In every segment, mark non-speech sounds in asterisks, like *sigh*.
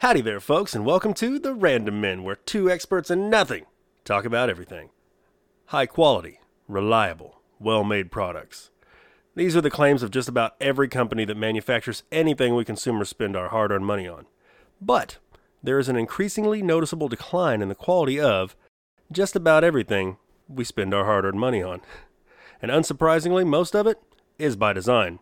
Howdy there, folks, and welcome to The Random Men, where two experts in nothing talk about everything. High quality, reliable, well made products. These are the claims of just about every company that manufactures anything we consumers spend our hard earned money on. But there is an increasingly noticeable decline in the quality of just about everything we spend our hard earned money on. And unsurprisingly, most of it is by design.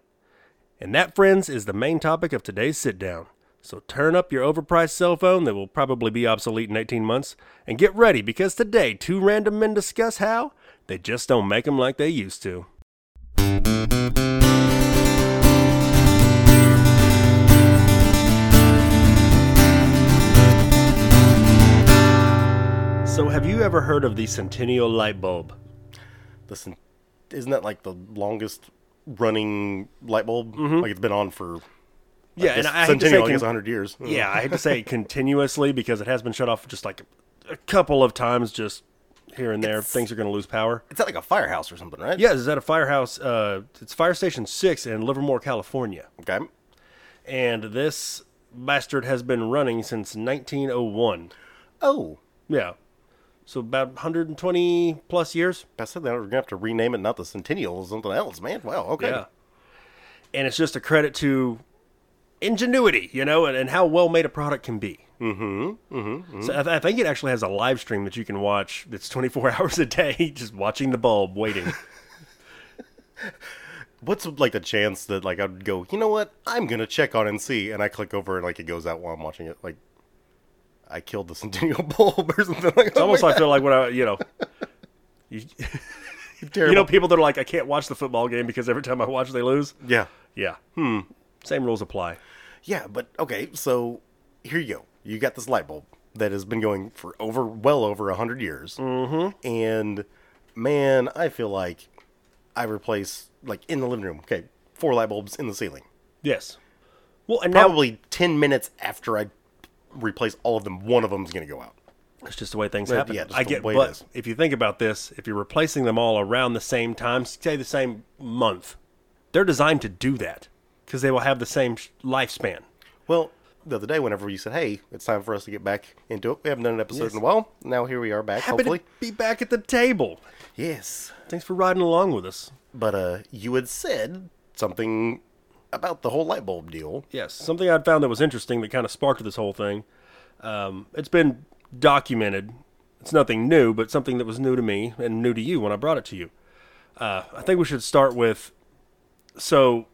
And that, friends, is the main topic of today's sit down. So turn up your overpriced cell phone that will probably be obsolete in 18 months and get ready because today two random men discuss how they just don't make them like they used to. So, have you ever heard of the Centennial light bulb? Listen, isn't that like the longest running light bulb? Mm-hmm. Like it's been on for Yeah, and I hate to say Centennial, I con- guess 100 years. Yeah, I hate to say *laughs* continuously because it has been shut off just like a couple of times, just here and there. It's- Things are going to lose power. It's at like a firehouse or something, right? Yeah, it's at a firehouse. Uh, it's Fire Station 6 in Livermore, California. Okay. And this bastard has been running since 1901. Oh, Yeah. So about 120 plus years. I said that we're gonna have to rename it not the Centennial, or something else, man. Wow. Okay. Yeah. And it's just a credit to ingenuity, you know, and, and how well made a product can be. Mm-hmm. Mm-hmm. So I, th- I think it actually has a live stream that you can watch that's 24 *laughs* hours a day, just watching the bulb waiting. *laughs* What's like the chance that like I'd go, you know what? I'm gonna check on and see, and I click over and like it goes out while I'm watching it. Like I killed the *laughs* Centennial bulb or something like It's almost like I feel like when I, you know, you, you know, people that are like, I can't watch the football game because every time I watch they lose. yeah. Yeah. Hmm. Same rules apply. Yeah, but okay, so here you go. You got this light bulb that has been going for over well over a hundred years, mm-hmm. and man, I feel like I replace like in the living room. Okay, four light bulbs in the ceiling. Yes. Well, and now Probably ten minutes after I replace all of them, one of them's gonna go out. It's just the way things happen. yeah, just I the get, way it but is. if you think about this, if you're replacing them all around the same time, say the same month, they're designed to do that because they will have the same lifespan. Well, the other day, whenever you said, "Hey, it's time for us to get back into it," we haven't done an episode Yes. in a while. Now here we are back. Happy hopefully, be back at the table. yes. Thanks for riding along with us. But uh, you had said something about the whole light bulb deal. Yes, something I'd found that was interesting that kind of sparked this whole thing. Um, it's been documented. It's nothing new, but something that was new to me and new to you when I brought it to you. Uh, I think we should start with so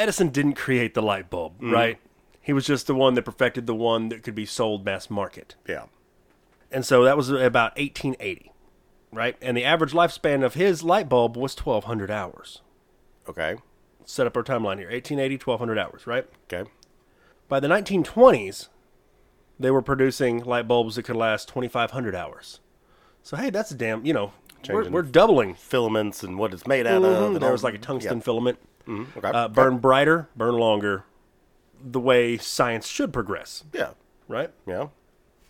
Edison didn't create the light bulb, right? He was just the one that perfected the one that could be sold mass market. Yeah. And so that was about 1880, right? And the average lifespan of his light bulb was 1200 hours. Okay. Set up our timeline here 1880, 1200 hours, right? Okay. By the 1920s, they were producing light bulbs that could last 2,500 hours. So hey, that's a damn. You know, we're, Changing we're doubling. Filaments and what it's made out of. Mhm, and There was like a tungsten filament. Mhm, Okay. Uh, burn brighter, burn longer. The way science should progress, Yeah. right? Yeah.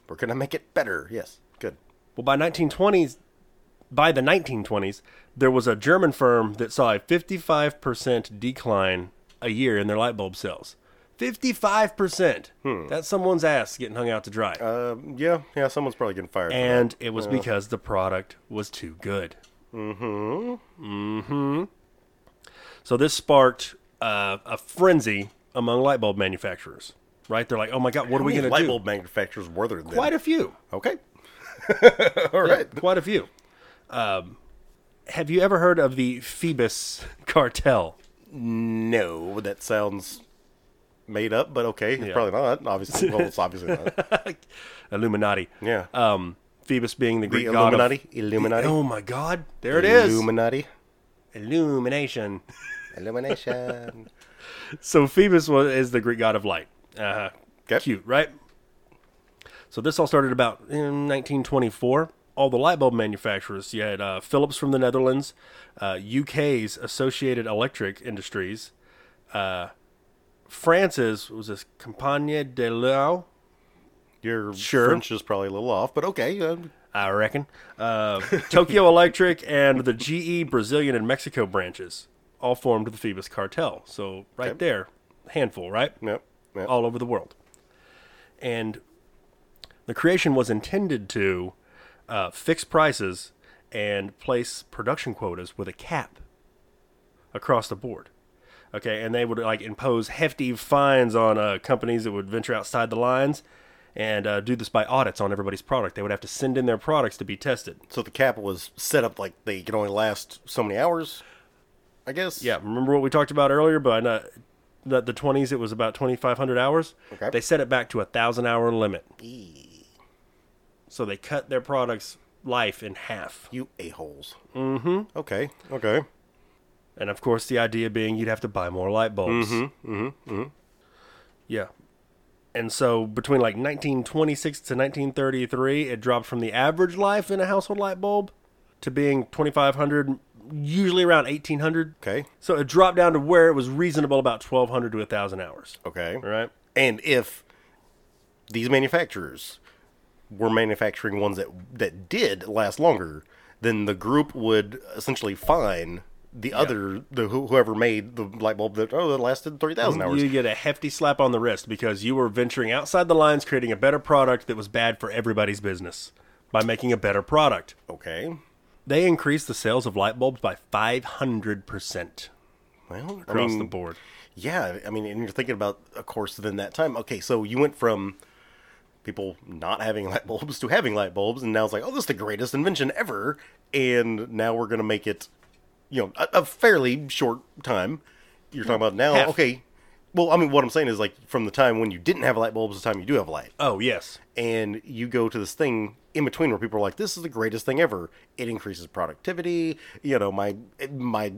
We're gonna make it better. Yes. Good. Well, by 1920s, by the 1920s, there was a German firm that saw a 55% decline a year in their light bulb sales. 55%. That's someone's ass getting hung out to dry. Uh, yeah. Yeah. Someone's probably getting fired. and it was because the product was too good. Mm-hmm. Mm-hmm. So this sparked uh, a frenzy among light bulb manufacturers. Right? They're like, "Oh my god, what that. are we going to light do?" bulb manufacturers were there then? Quite a few. Okay. *laughs* All right. Quite a few. Um, have you ever heard of the Phoebus cartel? No, that sounds made up, but okay. It's Yeah. probably not. Obviously, well, it's obviously not. *laughs* Illuminati. Yeah. Um, Phoebus being the the Greek god of- Illuminati. Illuminati. Oh my god, there it is. Illuminati. Illumination. *laughs* Illumination. So Phoebus was is the Greek god of light. Uh, Okay. Cute, right? So this all started about in 1924. All the light bulb manufacturers. You had uh, Philips from the Netherlands, uh, UK's Associated Electric Industries, uh, France's was this Compagnie de l'Eau, Your Sure. French is probably a little off, but okay. Uh, I reckon. Uh, *laughs* Tokyo Electric and the GE Brazilian and Mexico branches all formed the Phoebus cartel. So right Okay. there, handful, right? yep. yep. all over the world. and the creation was intended to uh, fix prices and place production quotas with a cap across the board. Okay, and they would like impose hefty fines on uh, companies that would venture outside the lines and uh, do this by audits on everybody's product. They would have to send in their products to be tested. So the cap was set up like they can only last so many hours, I guess. Yeah, remember what we talked about earlier? But uh, the the twenties, it was about twenty five hundred hours. Okay. They set it back to a thousand hour limit. So they cut their products' life in half. You a holes. Mm-hmm. Okay. Okay. And of course, the idea being you'd have to buy more light bulbs. Mm-hmm. Mm-hmm. Yeah. And so between like 1926 to 1933, it dropped from the average life in a household light bulb to being 2,500, usually around 1,800. Okay. So it dropped down to where it was reasonable, about 1,200 to 1,000 hours. Okay. All right. And if these manufacturers were manufacturing ones that that did last longer, then the group would essentially fine the other the whoever made the light bulb that oh that lasted three thousand mm-hmm. hours. You get a hefty slap on the wrist because you were venturing outside the lines, creating a better product that was bad for everybody's business by making a better product. Okay. They increased the sales of light bulbs by 500% Well, I across mean, the board. Yeah, I mean, and you're thinking about, of course, then that time. Okay, so you went from people not having *laughs* light bulbs to having light bulbs, and now it's like, oh, this is the greatest invention ever, and now we're gonna make it, you know, a, a fairly short time. You're talking about now, Half. okay. Well, I mean, what I'm saying is like from the time when you didn't have light bulbs to the time you do have light, Oh, yes. and you go to this thing in between where people are like, "This is the greatest thing ever." It increases productivity. You know, my my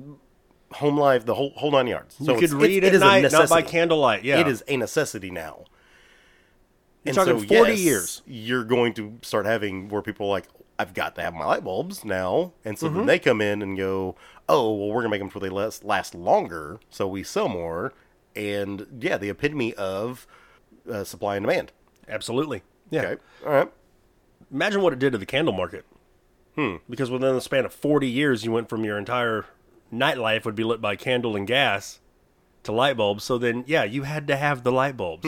home life, the whole whole nine yards. So you could read at it is a night, not by candlelight. Yeah. It is a necessity now. You're talking 40 years. You're going to start having where people are like, I've got to have my light bulbs now. And so Mm-hmm. then they come in and go, oh, well, we're going to make them so they last, last longer. So we sell more. And yeah, the epitome of uh, supply and demand. Absolutely. Yeah. Okay. All right. Imagine what it did to the candle market. Hmm. Because within the span of 40 years, you went from your entire nightlife would be lit by candle and gas to light bulbs. So then, yeah, you had to have the light bulbs.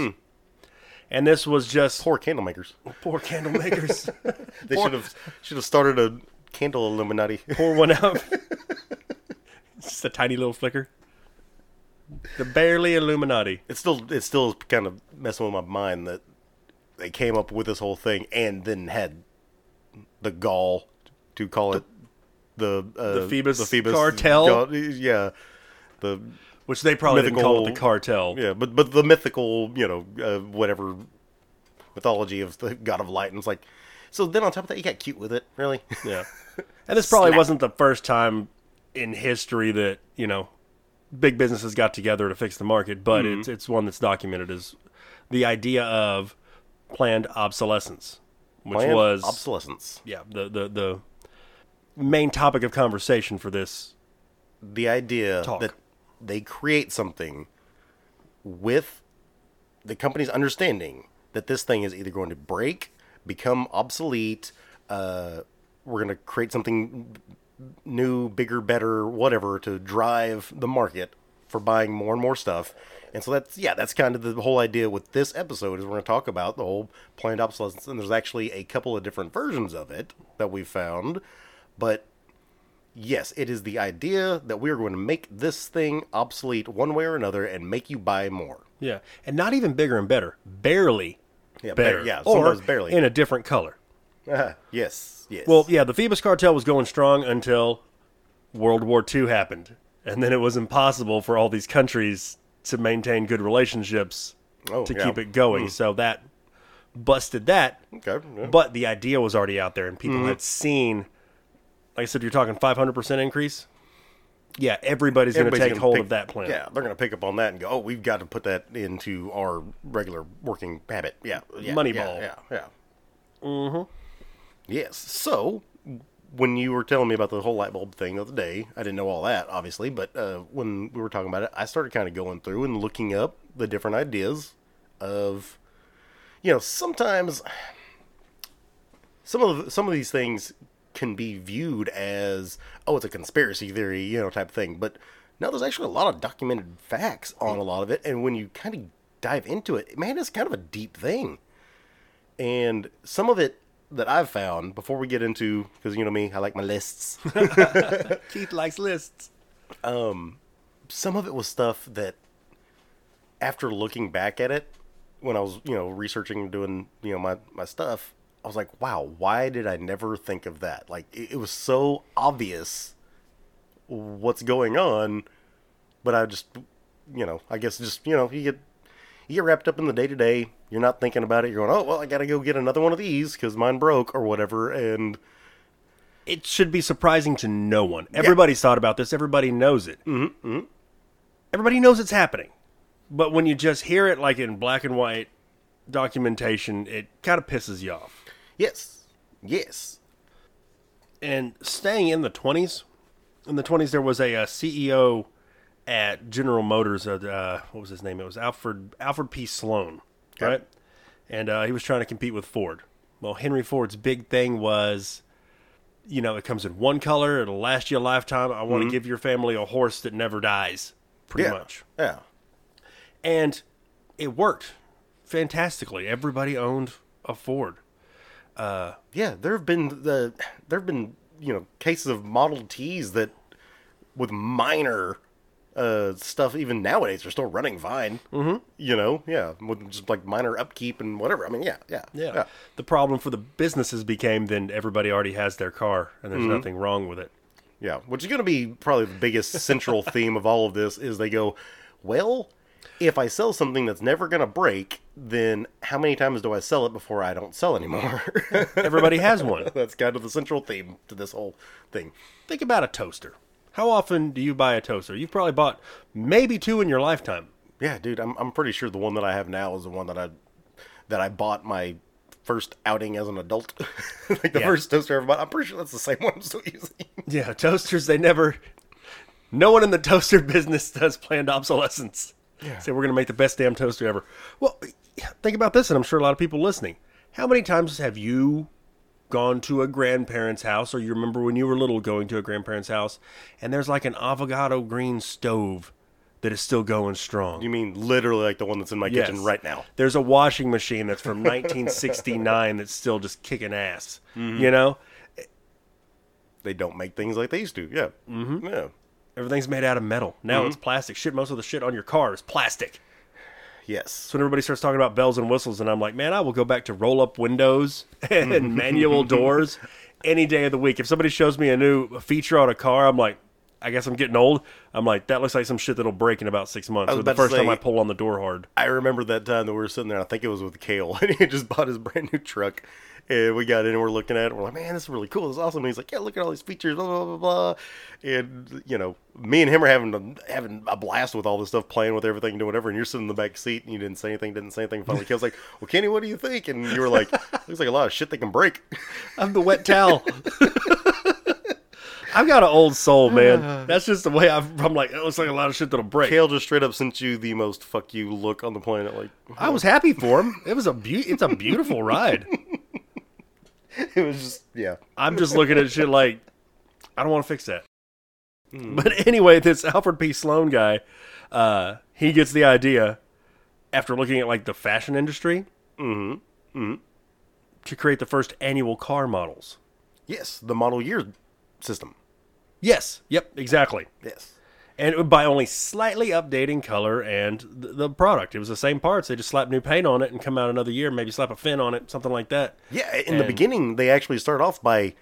And this was just Poor candle makers. poor candle makers. *laughs* They should have should have started a candle Illuminati. *laughs* pour one out. *laughs* just a tiny little flicker. The barely Illuminati. It's still it's still kind of messing with my mind that they came up with this whole thing and then had the gall to call it the uh, The Phoebus cartel? gall- yeah, the Which they probably didn't call it the cartel. yeah, but but the mythical you know uh, whatever mythology of the god of light and it's like so then on top of that you got cute with it really Yeah. *laughs* And this probably Snap. wasn't the first time in history that, you know, big businesses got together to fix the market, but Mm-hmm. it's it's one that's documented as the idea of planned obsolescence, which Planned was obsolescence. yeah, the, the the main topic of conversation for this. the idea Talk. that they create something with the company's understanding that this thing is either going to break, become obsolete, uh, we're going to create something new, bigger, better, whatever to drive the market for buying more and more stuff. And so that's yeah, that's kind of the whole idea with this episode is we're going to talk about the whole planned obsolescence and there's actually a couple of different versions of it that we found, but yes, it is the idea that we are going to make this thing obsolete one way or another and make you buy more. Yeah. And not even bigger and better. Barely Yeah, better. yeah, or barely. in a different color. Uh-huh, yes, yes. Well, yeah, the Phoebus cartel was going strong until World War II happened. And then it was impossible for all these countries to maintain good relationships Oh, to yeah. keep it going. Hmm. So that busted that. okay. yeah. But the idea was already out there and people mm-hmm. had seen, I said, you're talking 500% increase. Yeah, everybody's, going to take hold pick- of that plan. Yeah, they're going to pick up on that and go, "Oh, we've got to put that into our regular working habit." Yeah, yeah Moneyball. Yeah, yeah. yeah. Mm-hmm. Yes. So when you were telling me about the whole light bulb thing the other day, I didn't know all that, obviously, but uh, when we were talking about it, I started kind of going through and looking up the different ideas of, you know, sometimes some of some of these things can be viewed as oh it's a conspiracy theory you know type of thing but no there's actually a lot of documented facts on a lot of it and when you kind of dive into it man it's kind of a deep thing And some of it that I've found before we get into, because you know me, I like my lists. *laughs* Keith likes lists. Um some of it was stuff that after looking back at it when I was, you know, researching and doing, you know, my, my stuff, I was like, wow, why did I never think of that? Like it, it was so obvious what's going on, but I just you know, I guess just, you know, you get you get wrapped up in the day to day, you're not thinking about it, you're going, Oh, well I gotta go get another one of these because mine broke or whatever and It should be surprising to no one. Everybody's thought about this. Everybody knows it. Mm-hmm. Everybody knows it's happening. But when you just hear it like in black and white documentation, it kind of pisses you off. Yes. Yes. and staying in the 20s in the 20s there was a, uh ceo at general motors uh, uh, what was his name it was alfred alfred p sloan Okay. right and uh, he was trying to compete with ford well henry ford's big thing was you know it comes in one color it'll last you a lifetime i want to give your family a horse that never dies pretty yeah. much Yeah. and it worked fantastically everybody owned a ford Yeah, there have been the there have been you know cases of Model Ts that with minor uh, stuff even nowadays are still running fine. Mm-hmm. You know, yeah, with just like minor upkeep and whatever. I mean, yeah, yeah, Yeah. The problem for the businesses became then everybody already has their car and there's nothing wrong with it. yeah. Which is going to be probably the biggest central *laughs* theme of all of this is they go, well, if I sell something that's never going to break, then how many times do I sell it before I don't sell anymore? *laughs* Everybody has one. *laughs* that's kind of the central theme to this whole thing. Think about a toaster. How often do you buy a toaster? You've probably bought maybe two in your lifetime. Yeah, dude, I'm I'm pretty sure the one that I have now is the one that I that I bought my first outing as an adult. *laughs* like the Yeah. first toaster I ever bought. I'm pretty sure that's the same one I'm still using. Yeah, toasters, they never. No one in the toaster business does planned obsolescence. Yeah. Say, we're going to make the best damn toaster ever. Well, think about this, and I'm sure a lot of people listening. How many times have you gone to a grandparent's house, or you remember when you were little going to a grandparent's house, and there's like an avocado green stove that is still going strong? You mean literally like the one that's in my Yes. kitchen right now? There's a washing machine that's from 1969 that's still just kicking ass. Mm-hmm. You know, They don't make things like they used to. Yeah. Mm-hmm. Yeah. everything's made out of metal. Now Mm-hmm. it's plastic. Shit, most of the shit on your car is plastic. Yes. So when everybody starts talking about bells and whistles, and I'm like, man, I will go back to roll up windows *laughs* and manual *laughs* doors any day of the week. If somebody shows me a new feature on a car, I'm like, I guess I'm getting old. I'm like, that looks like some shit that'll break in about six months. was Or the about to first time I pull on the door hard. I remember that time that we were sitting there. I think it was with Kale, *laughs* and he just bought his brand new truck. And we got in and we're looking at it. We're like, man, this is really cool. This is awesome. And he's like, yeah, look at all these features, blah blah blah blah. And you know, me and him are having a, having a blast with all this stuff, playing with everything, doing whatever. And you're sitting in the back seat, and you didn't say anything, didn't say anything. Finally, Kale's like, well, Kenny, what do you think? And you were like, *laughs* looks like a lot of shit that can break. I'm the wet towel. *laughs* I've got an old soul, man. *sighs* That's just the way I've, I'm like, it looks like a lot of shit that'll break. Kale just straight up sent you the most fuck you look on the planet. Like, I was happy for him. It was a be- it's a beautiful ride. *laughs* it was just, yeah. I'm just looking at shit like I don't want to fix that. But anyway, this Alfred P. Sloan guy, uh, he gets the idea after looking at like the fashion industry mm-hmm. Mm-hmm. to create the first annual car models. Yes, the model year system. Yes. Yep. Exactly. Yes. And by only slightly updating color and the, the product, it was the same parts. They just slap new paint on it and come out another year. Maybe slap a fin on it, something like that. Yeah, in the And- beginning, they actually start off by,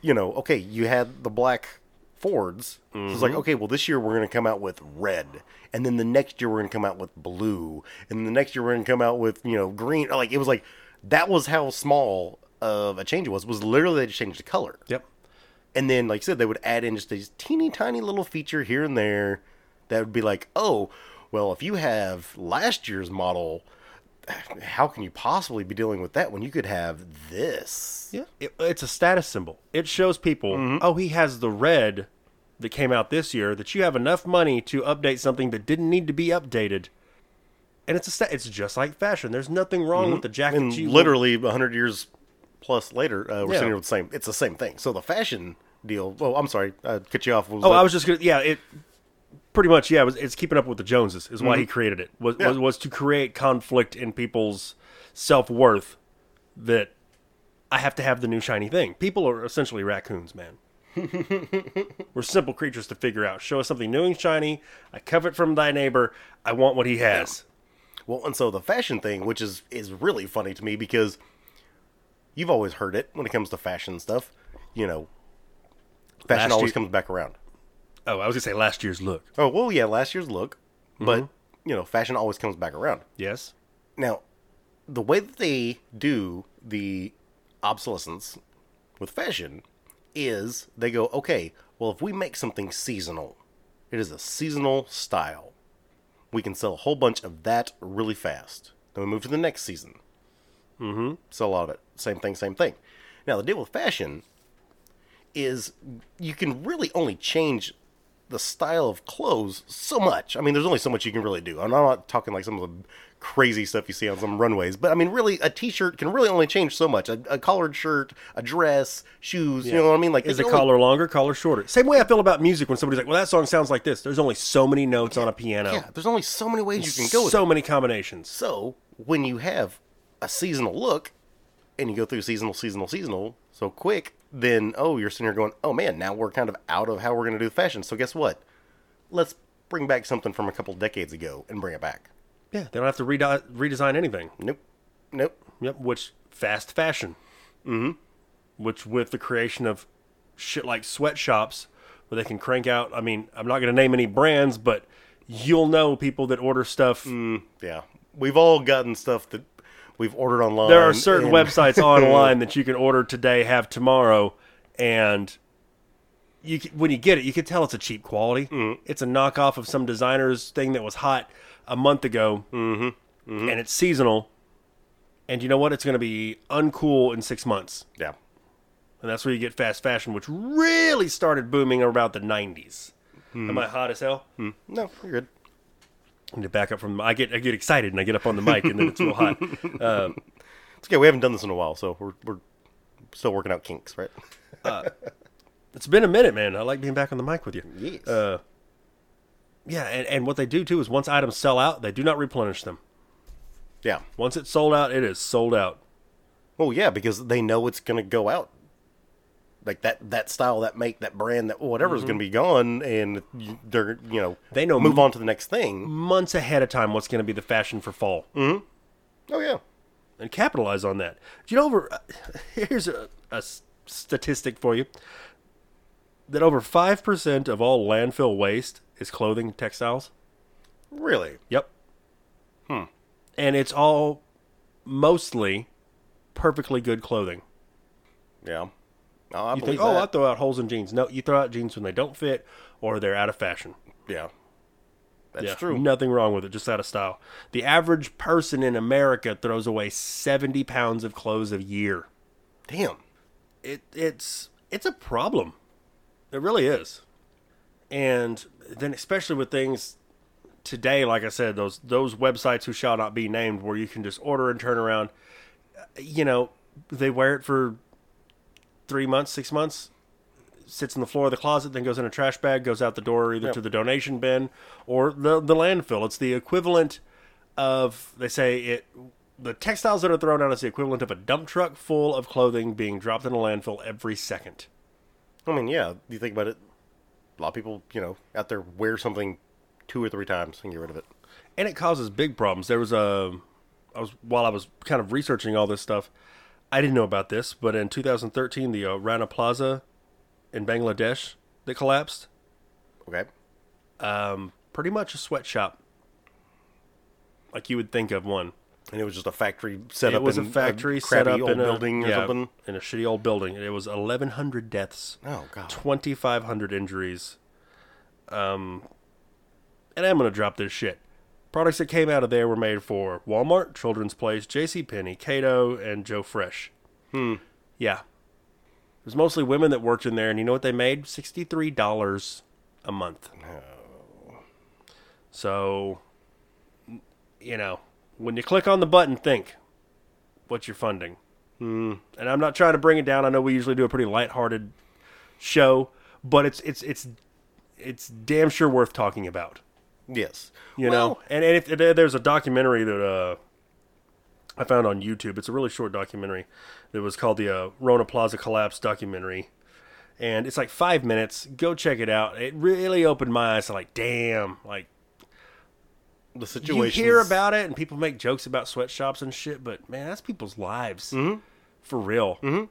you know, okay, you had the black Fords. So it's like, mm-hmm. okay, well, this year we're going to come out with red. And then the next year we're going to come out with blue. And the next year we're going to come out with, you know, green. Like, it was like, that was how small of a change it was. was literally they just changed the color. Yep. And then, like I said, they would add in just these teeny tiny little feature here and there that would be like, oh, well, if you have last year's model, how can you possibly be dealing with that when you could have this? Yeah, it, it's a status symbol. It shows people, oh, he has the red that came out this year. That you have enough money to update something that didn't need to be updated. And it's a sta- it's just like fashion. There's nothing wrong with the jacket. And you literally a hundred years plus later, uh, we're Yeah. sitting here with the same. It's the same thing. So the fashion deal. Oh, I'm sorry, I cut you off. Oh, that? I was just gonna. Yeah, it pretty much. Yeah, it was, it's keeping up with the Joneses. Is why he mm-hmm. created it. Was, Yeah. was was to create conflict in people's self worth that I have to have the new shiny thing. People are essentially raccoons, man. *laughs* We're simple creatures to figure out. Show us something new and shiny. I covet from thy neighbor. I want what he has. Well, and so the fashion thing, which is is really funny to me because you've always heard it when it comes to fashion stuff. You know, fashion Last always year- comes back around. Oh, I was gonna say last year's look. Oh well, yeah, last year's look, but Mm-hmm. you know, fashion always comes back around. Yes. Now, the way that they do the obsolescence with fashion is they go, okay, well, if we make something seasonal, it is a seasonal style. We can sell a whole bunch of that really fast. Then we move to the next season. Mm-hmm. Sell a lot of it. Same thing, same thing. Now, the deal with fashion is you can really only change the style of clothes so much. I mean, there's only so much you can really do. I'm not talking like some of the crazy stuff you see on some runways, but I mean, really, a t-shirt can really only change so much. A, a collared shirt, a dress, shoes. You know what I mean? Like, Is the only- collar longer, collar shorter? Same way I feel about music when somebody's like, "Well, that song sounds like this." There's only so many notes on a piano. Yeah, there's only so many ways you can go with so it. many combinations. So when you have a seasonal look, and you go through seasonal, seasonal, seasonal so quick, then oh, you're sitting here going, oh man, now we're kind of out of how we're going to do fashion. So guess what? Let's bring back something from a couple decades ago and bring it back. Yeah, they don't have to rede- redesign anything. Nope, nope. Yep, which fast fashion. Mm-hmm. Which with the creation of shit like sweatshops where they can crank out. I mean, I'm not going to name any brands, but you'll know people that order stuff. Yeah, we've all gotten stuff that we've ordered online. There are certain and- websites *laughs* online that you can order today, have tomorrow, and you when you get it, you can tell it's a cheap quality. Mm-hmm. It's a knockoff of some designer's thing that was hot a month ago, mm-hmm. mm-hmm. and it's seasonal. And you know what? It's going to be uncool in six months, Yeah, and that's where you get fast fashion, which really started booming about the '90s. Mm-hmm. Am I hot as hell? no, you're good. I need to back up from. I get I get excited and I get up on the mic, and then it's real hot. *laughs* It's okay. We haven't done this in a while, so we're we're still working out kinks, right? It's been a minute, man. I like being back on the mic with you. Yes. Uh, yeah, and, and what they do too is once items sell out, they do not replenish them. yeah. Once it's sold out, it is sold out. Oh yeah, because they know it's gonna go out. Like that, that style, that make, that brand, that whatever is gonna be gone, and they're you know They know move m- on to the next thing. Months ahead of time, what's going to be the fashion for fall, Mm-hmm. Oh yeah, and capitalize on that. Do you know over? uh, *laughs* Here's a statistic for you: that over five percent of all landfill waste is clothing and textiles. really. Yep. Hmm. And it's all mostly perfectly good clothing. Yeah. Oh, I You think, oh, I throw out holes in jeans. No, you throw out jeans when they don't fit or they're out of fashion. yeah. That's Yeah, true. Nothing wrong with it, just out of style. The average person in America throws away 70 pounds of clothes a year. Damn. It it's it's a problem. It really is. And then especially with things today, like I said, those those websites who shall not be named where you can just order and turn around, you know, they wear it for 3 months, 6 months, sits in the floor of the closet, then goes in a trash bag, goes out the door either Yep. to the donation bin or the the landfill. It's the equivalent of they say it the textiles that are thrown out is the equivalent of a dump truck full of clothing being dropped in a landfill every second. I mean, yeah. You think about it. A lot of people, you know, out there wear something two or three times and get rid of it. and it causes big problems. There was a, I was while I was kind of researching all this stuff, I didn't know about this, but in 2013, the uh, Rana Plaza in Bangladesh that collapsed, Okay. um, pretty much a sweatshop, like you would think of one. And it was just a factory set it up. was a factory set crappy up in a building yeah, something. in a shitty old building. And It was 1,100 deaths. Oh god. 2,500 injuries. Um, and I'm going to drop this shit. Products that came out of there were made for Walmart, Children's Place, JCPenney, Cato, and Joe Fresh. Hmm. Yeah. It was mostly women that worked in there, and you know what they made? $63 a month. So, you know, when you click on the button, think what you're funding. And I'm not trying to bring it down. I know we usually do a pretty lighthearted show, but it's it's it's it's damn sure worth talking about. Yes. You Well, know, and, and if, if there's a documentary that uh, I found on YouTube. It's a really short documentary. that was called the uh, Rana Plaza Collapse documentary, and it's like five minutes. Go check it out. It really opened my eyes to like, damn, like The situation. you hear about it and people make jokes about sweatshops and shit, but man, that's people's lives for real. Mm-hmm.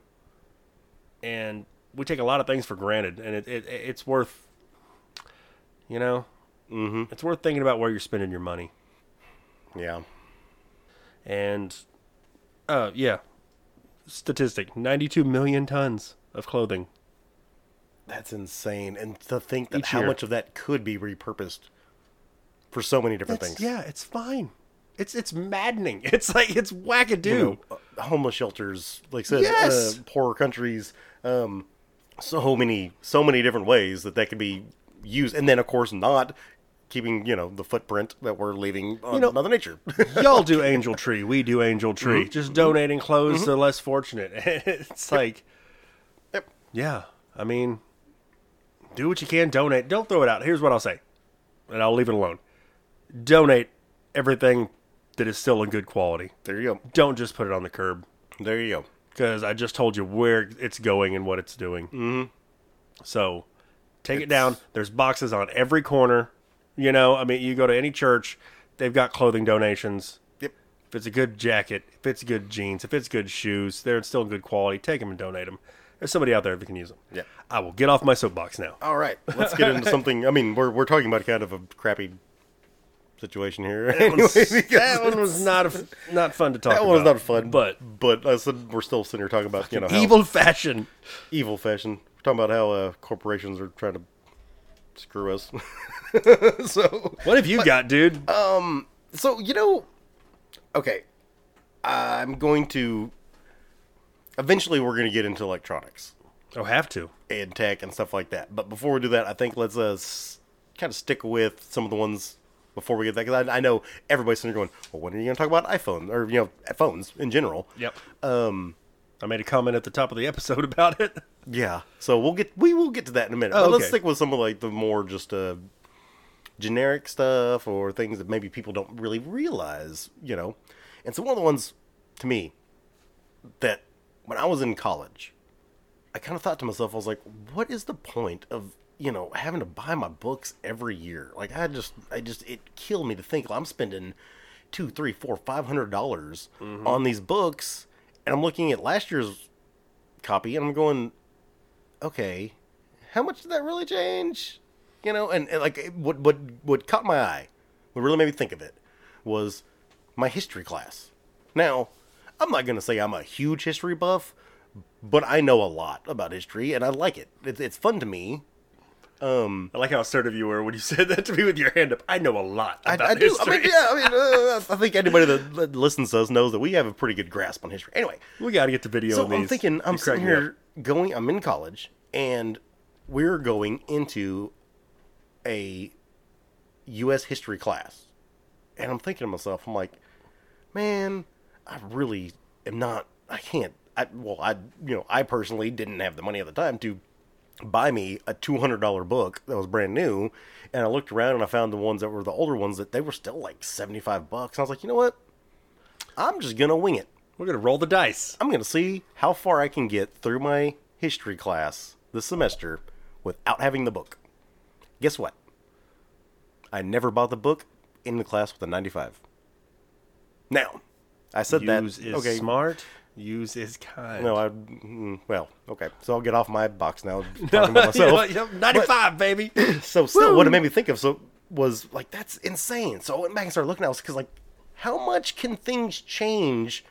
And we take a lot of things for granted, and it, it it's worth, you know, mm-hmm. it's worth thinking about where you're spending your money. Yeah. And, uh, yeah, statistic: 92 million tons of clothing. That's insane. And to think that Each how year. much of that could be repurposed for so many different That's, things. yeah, it's fine. It's it's maddening. *laughs* It's like it's wackadoo. You know, uh, homeless shelters, like I said, Yes! uh, poorer countries, um, so many, so many different ways that that could be used. And then, of course, not keeping, you know, the footprint that we're leaving on know- Mother Nature. *laughs* Y'all do Angel Tree. We do Angel Tree. Mm-hmm. Just donating mm-hmm. clothes to the less fortunate. *laughs* it's like, Yep. yeah. I mean, do what you can. Donate. Don't throw it out. Here's what I'll say, and I'll leave it alone. Donate everything that is still in good quality. there you go. Don't just put it on the curb There you go. because I just told you where it's going and what it's doing. Mm-hmm. So take it down. There's boxes on every corner. You know, I mean, you go to any church, they've got clothing donations. Yep. If it's a good jacket, if it's good jeans, if it's good shoes, they're still in good quality. Take them and donate them. There's somebody out there that can use them. Yeah. I will get off my soapbox now. All right, let's get into something. I mean, we're we're talking about kind of a crappy situation here. *laughs* Anyway, that one was not a, not fun to talk about. that about. one was not fun. but but I said we're still sitting here talking about you know how evil fashion. evil fashion. We're talking about how uh, corporations are trying to screw us. *laughs* so What have you got, dude? Um, so you know, okay, I'm going to. Eventually, we're going to get into electronics oh, have to. and tech and stuff like that. But before we do that, I think let's uh, s- kind of stick with some of the ones before we get that because I, I know everybody's sitting there going, "Well, when are you going to talk about iPhone or you know phones in general?" Yep. Um, I made a comment at the top of the episode *laughs* about it. Yeah. So we'll get we will get to that in a minute. Oh, but let's stick with some of like the more just uh generic stuff or things that maybe people don't really realize, you know. And so one of the ones to me that when I was in college, I kind of thought to myself, I was like, what is the point of you know having to buy my books every year? Like I just, I just, it killed me to think I'm spending two, three, four, five hundred dollars on these books, and I'm looking at last year's copy, and I'm going, okay, how much did that really change? You know, and, and like what what what caught my eye, what really made me think of it, was my history class. Now, I'm not gonna say I'm a huge history buff, but I know a lot about history, and I like it. It's, it's fun to me. I like how assertive you were when you *laughs* said that to me with your hand up. I know a lot I, I do. I mean, yeah. I mean, uh, I think anybody that, listens to us knows that we have a pretty good grasp on history. Anyway, We got to get the video. so I'm these. thinking, I'm You sitting here going. I'm in college, and we're going into a U.S. history class, and I'm thinking to myself, I'm like, man, I really am not. I can't. I well, I you know, I personally didn't have the money at the time to buy me a two hundred dollar book that was brand new, and I looked around and I found the ones that were the older ones that they were still like seventy five bucks. I was like, you know what? I'm just gonna wing it. We're gonna roll the dice. I'm to see how far I can get through my history class this semester without having the book. Guess what? I never bought the book in the class with a 95. Now, I said Use that. is okay. smart. Use is kind. No, I. mm, Well, okay. So I'll get off my box now. *laughs* Talking about *laughs* myself. Yep, 95, baby. *coughs* So still, what it made me think of so was like that's insane. So I went back and started looking at it because like, how much can things change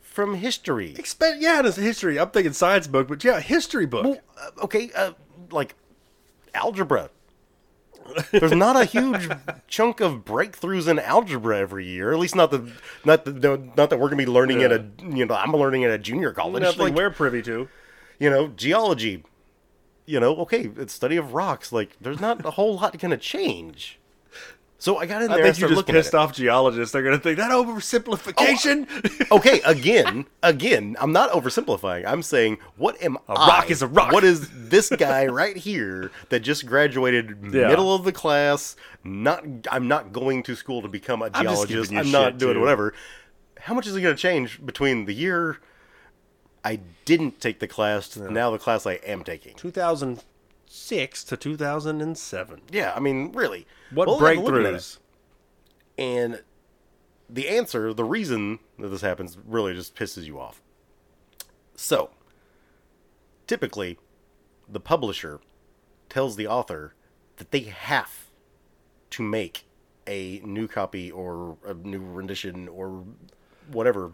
from history? Expect, yeah, it's history. I'm thinking science book, but yeah, history book. Well, uh, okay, uh, like algebra. There's not a huge chunk of breakthroughs in algebra every year. At least not the not the, no, not that we're gonna be learning at a you know I'm learning at a junior college. Nothing Like, we're privy to. you know geology. You know, okay, it's study of rocks. Like there's not a whole lot gonna change. So I got in I there. and think you just pissed off geologists. They're gonna think that oversimplification. Oh, okay, *laughs* again, again, I'm not oversimplifying. I'm saying, what am a rock is a rock. What is this guy right here that just graduated Yeah. middle of the class? Not, I'm not going to school to become a geologist. you I'm not doing too. whatever. how much is it going to change between the year I didn't take the class to now the class I am taking? 2006 to 2007. Yeah, I mean, really. What Well, I'm looking at it. breakthroughs? And the answer, the reason that this happens, really just pisses you off. So, typically, the publisher tells the author that they have to make a new copy or a new rendition or whatever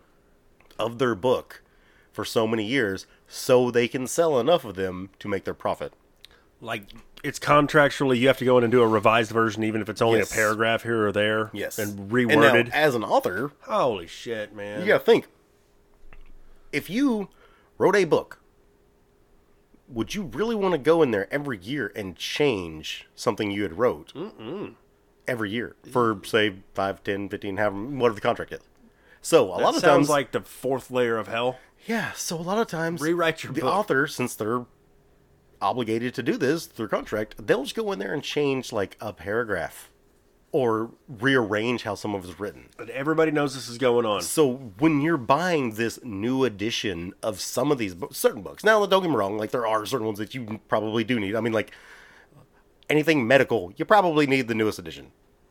of their book for so many years so they can sell enough of them to make their profit. Like it's contractually, you have to go in and do a revised version, even if it's only Yes. a paragraph here or there. Yes. and And reworded. now, as an author, Holy shit, man! You gotta think. If you wrote a book, would you really want to go in there every year and change something you had wrote every year for say 5 10 15 however whatever the contract is so a that lot of sounds times like the fourth layer of hell. yeah so a lot of times Rewrite your the book. author since they're obligated to do this through contract they'll just go in there and change like a paragraph or rearrange how some of it's written But everybody knows this is going on. so when you're buying this new edition of some of these books, certain books, now don't get me wrong, like there are certain ones that you probably do need. I mean, like anything medical, you probably need the newest edition.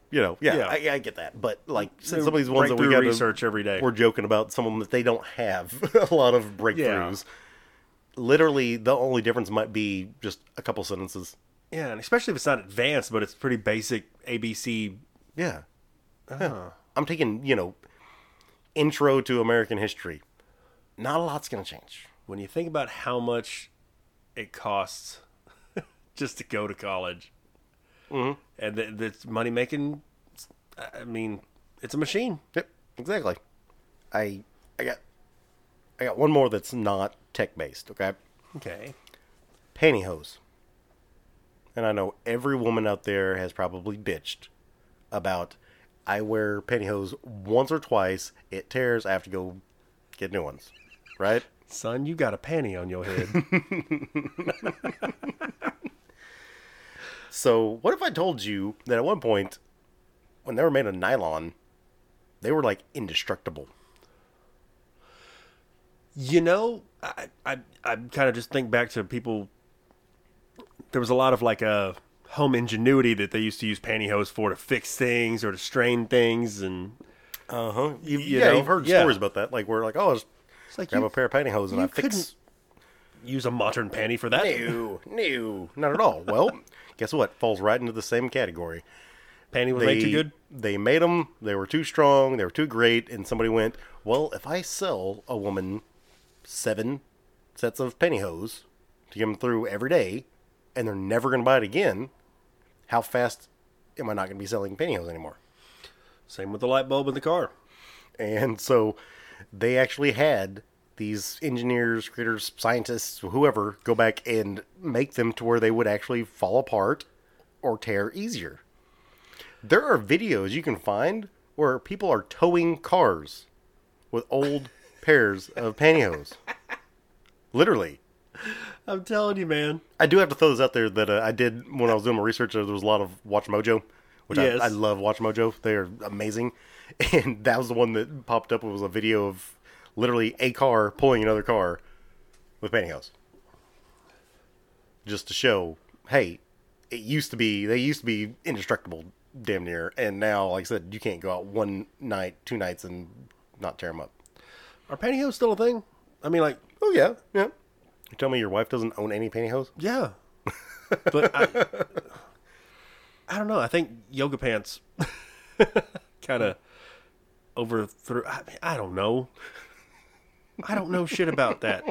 You know, yeah, Yeah. I, I get that. But like since some of these ones that we Breakthrough got research every day. we're joking about some of them that they don't have *laughs* a lot of breakthroughs. Literally, the only difference might be just a couple sentences. Yeah, and especially if it's not advanced, but it's pretty basic ABC. Yeah. Uh-huh. Yeah. I'm taking, you know, intro to American history. Not a lot's going to change. When you think about how much it costs *laughs* just to go to college, Mm-hmm. and th- that's money making. I mean, it's a machine. Yep, exactly. I I got I got one more that's not tech based, okay? Okay. Pantyhose. And I know every woman out there has probably bitched about I wear pantyhose once or twice, it tears, I have to go get new ones. Right? Son, you got a panty on your head. *laughs* So, what if I told you that at one point, when they were made of nylon, they were like indestructible? You know, I I, I kind of just think back to people. There was a lot of like a home ingenuity that they used to use pantyhose for to fix things or to strain things, and Uh huh. You, You yeah, know, you've heard yeah. stories about that. Like, we're like, oh, just it's like grab you, a pair of pantyhose and I fix. use a modern panty for that. No, no, not at all. Well, guess what? Falls right into the same category. Panty was They made too good. They made them. They were too strong. They were too great. And somebody went, well, if I sell a woman seven sets of pantyhose to get them through every day, and they're never going to buy it again, how fast am I not going to be selling pantyhose anymore? Same with the light bulb in the car. And so they actually had these engineers, creators, scientists, whoever go back and make them to where they would actually fall apart or tear easier. There are videos you can find where people are towing cars with old pairs of pantyhose. Literally. I'm telling you, man. I do have to throw this out there that uh, I did when I was doing my research. There was a lot of Watch Mojo, which Yes. I, I love. Watch Mojo, they are amazing. *laughs* And that was the one that popped up. It was a video of literally a car pulling another car with pantyhose, just to show, hey, it used to be they used to be indestructible, damn near, and now, like I said, you can't go out one night, two nights, and not tear them up. Are pantyhose still a thing? I mean, like, Oh yeah, yeah. You tell me your wife doesn't own any pantyhose? yeah, but I, I don't know. I think yoga pants *laughs* kind of overthrew. I, mean, I don't know. I don't know shit about that.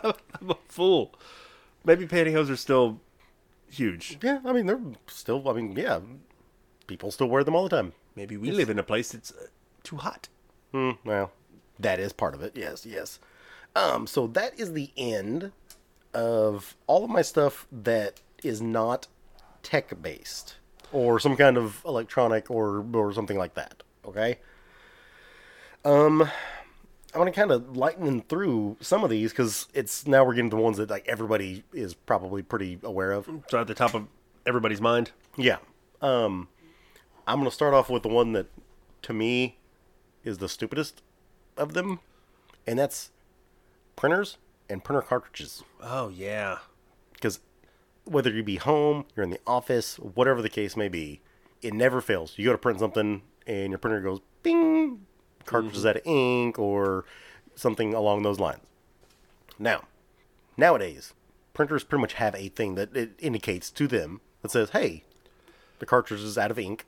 *laughs* I'm a fool. Maybe pantyhose are still huge. Yeah, I mean they're still. I mean, yeah, people still wear them all the time. Maybe we live in a place that's uh, too hot. Hmm. Well, that is part of it. Yes, yes. Um. So that is the end of all of my stuff that is not tech based or some kind of electronic or or something like that. Okay. Um. I want to kind of lighten through some of these because it's now we're getting to the ones that like everybody is probably pretty aware of. So at the top of everybody's mind. Yeah. Um, I'm gonna start off with the one that, to me, is the stupidest of them, and that's printers and printer cartridges. Oh yeah. Because whether you be home, you're in the office, whatever the case may be, it never fails. You go to print something, and your printer goes bing, cartridge is mm-hmm. out of ink, or something along those lines. Now, nowadays, printers pretty much have a thing that it indicates to them that says, "Hey, the cartridge is out of ink."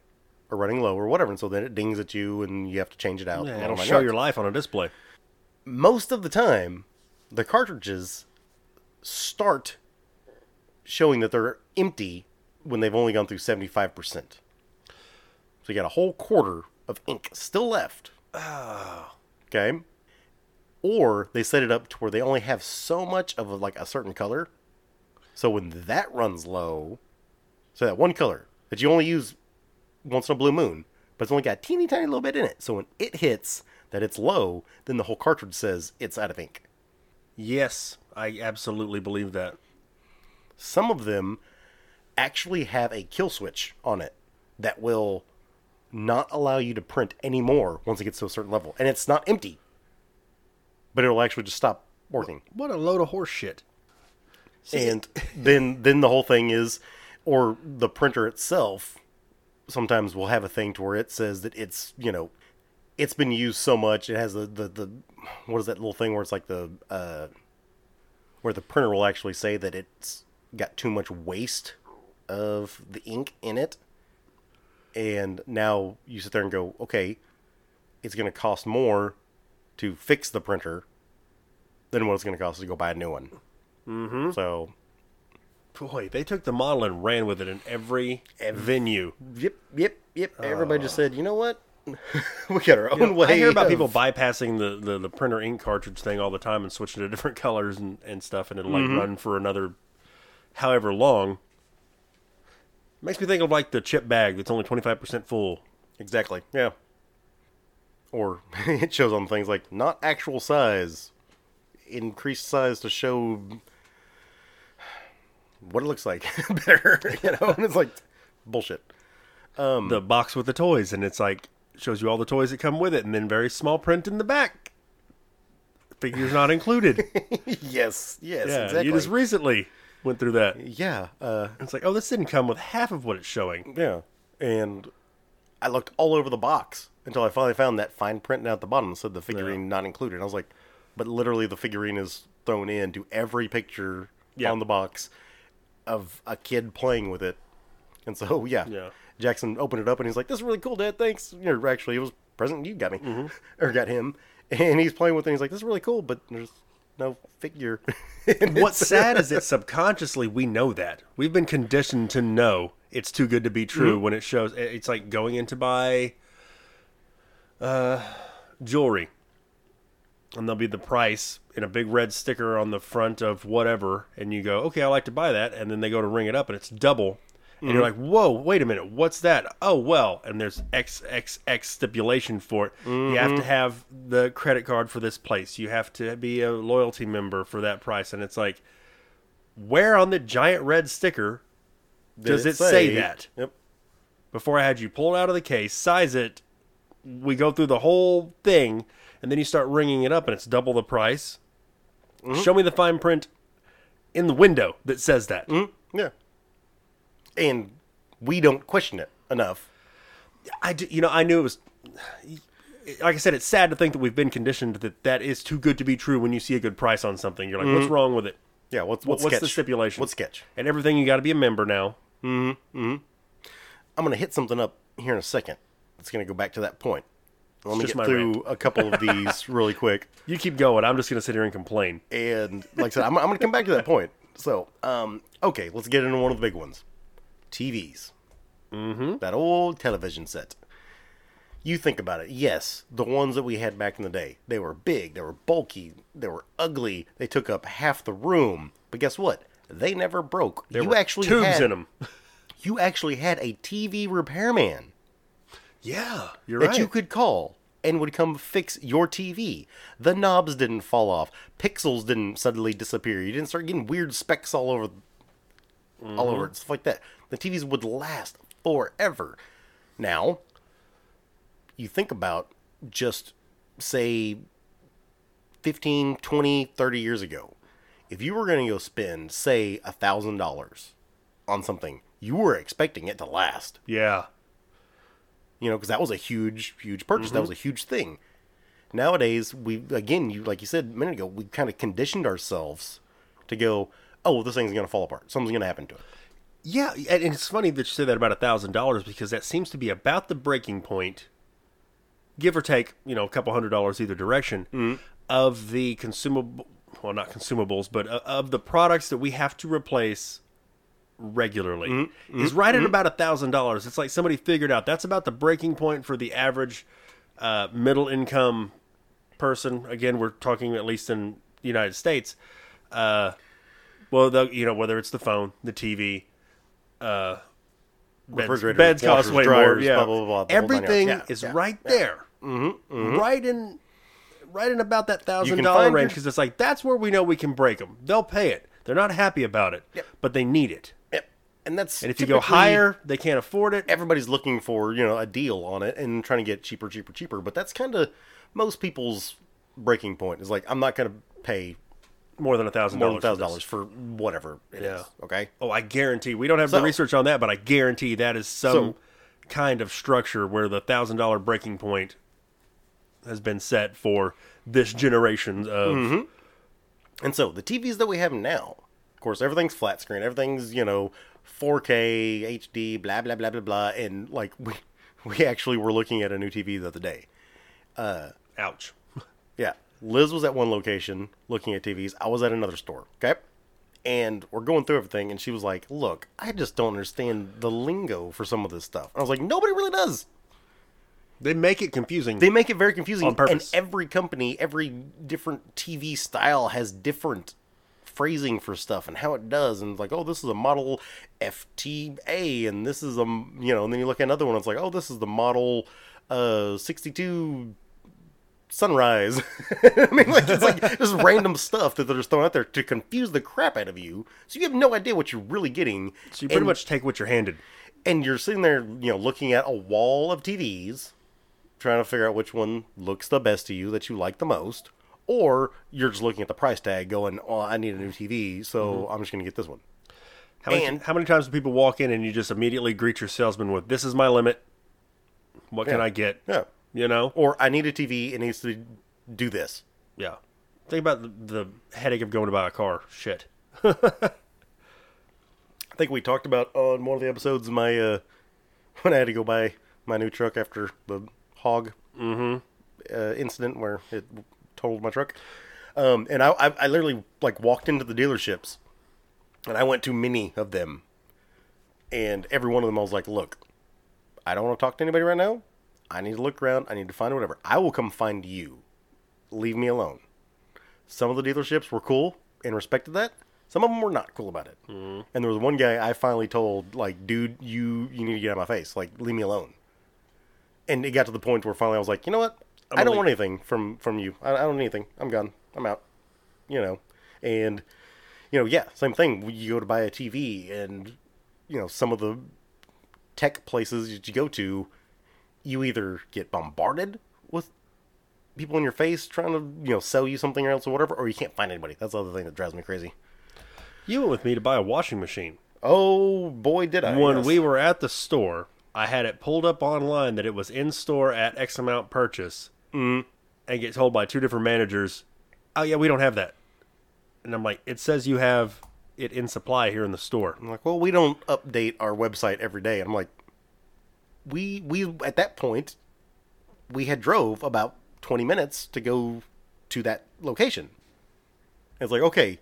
Or running low, or whatever, and so then it dings at you, and you have to change it out. Yeah, and it'll show your life on a display. most of the time, the cartridges start showing that they're empty when they've only gone through 75%. So you got a whole quarter of ink still left. Oh. Okay? Or they set it up to where they only have so much of a, like a certain color. So when that runs low, so that one color that you only use once in a blue moon, but it's only got a teeny tiny little bit in it. So when it hits that it's low, then the whole cartridge says it's out of ink. Yes, I absolutely believe that. Some of them actually have a kill switch on it that will not allow you to print anymore once it gets to a certain level. And it's not empty, but it'll actually just stop working. What a load of horse shit. and then then the whole thing is or the printer itself sometimes we'll have a thing to where it says that it's you know it's been used so much it has the the, the what is that little thing where it's like the uh where the printer will actually say that it's got too much waste of the ink in it and now you sit there and go okay it's going to cost more to fix the printer than what it's going to cost to go buy a new one mm-hmm. so Boy, they took the model and ran with it in every venue. Yep, yep, yep. Everybody just uh. said, you know what? *laughs* we got our own way. I hear about of- people bypassing the, the, the printer ink cartridge thing all the time and switching to different *laughs* colors and, and stuff, and it'll like mm-hmm. run for another however long. Makes me think of like the chip bag that's only 25% full. Exactly. Yeah. Or *laughs* it shows on things like not actual size, increased size to show what it looks like *laughs* better. You know, and it's like bullshit. the box with the toys, and it's like shows you all the toys that come with it, and then very small print in the back. Figures not included. *laughs* yes, yes, yeah, exactly. you just recently went through that. yeah, uh, It's like, oh, this didn't come with half of what it's showing. yeah. And I looked all over the box until I finally found that fine print down at the bottom that said the figurine not included. And I was like, but literally the figurine is thrown in to every picture Yeah. on the box of a kid playing with it. And so, *laughs* yeah. Yeah. Jackson opened it up and he's like, this is really cool, Dad. Thanks. You know, actually, it was present you got me. Mm-hmm. *laughs* or got him. And he's playing with it and he's like, this is really cool, but there's no figure. *laughs* What's sad is that subconsciously we know that. We've been conditioned to know it's too good to be true when it shows. It's like going in to buy uh, jewelry, and there'll be the price in a big red sticker on the front of whatever, and you go, okay, I like to buy that, and then they go to ring it up, and it's double. And you're mm-hmm. like, whoa, wait a minute, what's that? Oh, well, and there's XXX stipulation for it. You have to mm-hmm. have the credit card for this place. You have to be a loyalty member for that price. And it's like, where on the giant red sticker does it say that? Yep. before I had you pull it out of the case, size it. We go through the whole thing, and then you start ringing it up, and it's double the price. Show me the fine print in the window that says that. Yeah. And we don't question it enough. I, do, you know, I knew it was. Like I said, it's sad to think that we've been conditioned that that is too good to be true. When you see a good price on something, you're like, "What's wrong with it?" Yeah, what's what's, what's the stipulation? What's sketch? And everything, you got to be a member now. mm-hmm. Mm-hmm. I'm gonna hit something up here in a second. It's gonna go back to that point. Let me just get through a couple of these *laughs* really quick. You keep going. I'm just going to sit here and complain. And like I said, I'm, I'm gonna come back to that point. So, um, okay, let's get into one of the big ones. TVs. Mm-hmm. That old television set. You think about it. Yes, the ones that we had back in the day. They were big, they were bulky, they were ugly, they took up half the room. But guess what? They never broke. There you were actually tubes had, in them. *laughs* You actually had a TV repairman. Yeah, you're that right. you could call and would come fix your TV. The knobs didn't fall off. Pixels didn't suddenly disappear. You didn't start getting weird specks all over all over mm-hmm. it, stuff like that. The TVs would last forever. Now, you think about just say 15, 20, 30 years ago, if you were going to go spend, say, a thousand dollars on something, you were expecting it to last. Yeah. You know, because that was a huge, huge purchase. That was a huge thing. Nowadays, we again, you like you said a minute ago, we kind of conditioned ourselves to go, oh, well, this thing's going to fall apart. Something's going to happen to it. Yeah, and it's funny that you say that about a thousand dollars because that seems to be about the breaking point, give or take, you know, a couple hundred dollars either direction, of the consumable, well, not consumables, but uh, of the products that we have to replace regularly is right at about a thousand dollars. It's like somebody figured out that's about the breaking point for the average uh, middle income person. Again, we're talking at least in the United States. Uh, well, the, you know, whether it's the phone, the TV, uh, beds, Refrigerators, beds cost way dryers, more. Yeah, blah, blah, blah, blah, the whole nine yards. everything Yeah, is yeah, right there, mm-hmm, right in, right in about that thousand dollar range because it's like that's where we know we can break them. They'll pay it. They're not happy about it, Yep. but they need it. And that's And if you go higher, they can't afford it. everybody's looking for you know a deal on it and trying to get cheaper, cheaper, cheaper. But that's kind of most people's breaking point. Is like I'm not going to pay More than a thousand more than dollars. thousand dollars for whatever it is. Yeah. Okay. Oh, I guarantee we don't have the research on that, but I guarantee that is some So- kind of structure where the thousand dollar breaking point has been set for this generation of. Mm-hmm. And so the TVs that we have now, of course, everything's flat screen. Everything's you know 4K HD, blah blah blah blah blah. And like we *laughs* we actually were looking at a new TV the other day. Uh, Ouch. *laughs* Yeah. Liz was at one location looking at TVs. I was at another store. Okay. And we're going through everything, and she was like, Look, I just don't understand the lingo for some of this stuff. I was like, Nobody really does. They make it confusing. They make it very confusing. On purpose. And every company, every different TV style has different phrasing for stuff and how it does. And like, oh, this is a model FTA, and this is a, you know, and then you look at another one, it's like, oh, this is the model uh, 62 sunrise. *laughs* I mean, like it's like just *laughs* random stuff that they're just throwing out there to confuse the crap out of you, so you have no idea what you're really getting. so you pretty and, much take what you're handed. and you're sitting there, you know, looking at a wall of TVs, trying to figure out which one looks the best to you that you like the most, or you're just looking at the price tag, going, "Oh, I need a new TV, so I'm just going to get this one." How many, And- how many times do people walk in and you just immediately greet your salesman with, "This is my limit. What can I get?" Yeah. You know. Or I need a TV. It needs to do this. Yeah. Think about the, the headache of going to buy a car. Shit. *laughs* I think we talked about on one of the episodes my uh, *laughs* when I had to go buy my new truck after the hog uh, incident where it totaled my truck. Um, and I, I, I literally like walked into the dealerships, and I went to many of them, and every one of them I was like, "Look, I don't want to talk to anybody right now. I need to look around. I need to find whatever. I will come find you. Leave me alone." Some of the dealerships were cool and respected that. Some of them were not cool about it. And there was one guy I finally told, like, dude, you you need to get out of my face. Like, leave me alone. And it got to the point where finally I was like, you know what? I don't gonna want anything from from you. I, I don't need anything. I'm gone. I'm out. You know. And you know, yeah, same thing. You go to buy a TV, and you know, some of the tech places that you go to, you either get bombarded with people in your face trying to you know sell you something or else or whatever, or you can't find anybody. That's the other thing that drives me crazy. You went with me to buy a washing machine. Oh boy, did I! when yes. we were at the store, I had it pulled up online that it was in store at X amount purchase, mm. and get told by two different managers, "Oh yeah, we don't have that." And I'm like, "It says you have it in supply here in the store." I'm like, well, we don't update our website every day. And I'm like, we we at that point, we had drove about 20 minutes to go to that location. It's like, okay,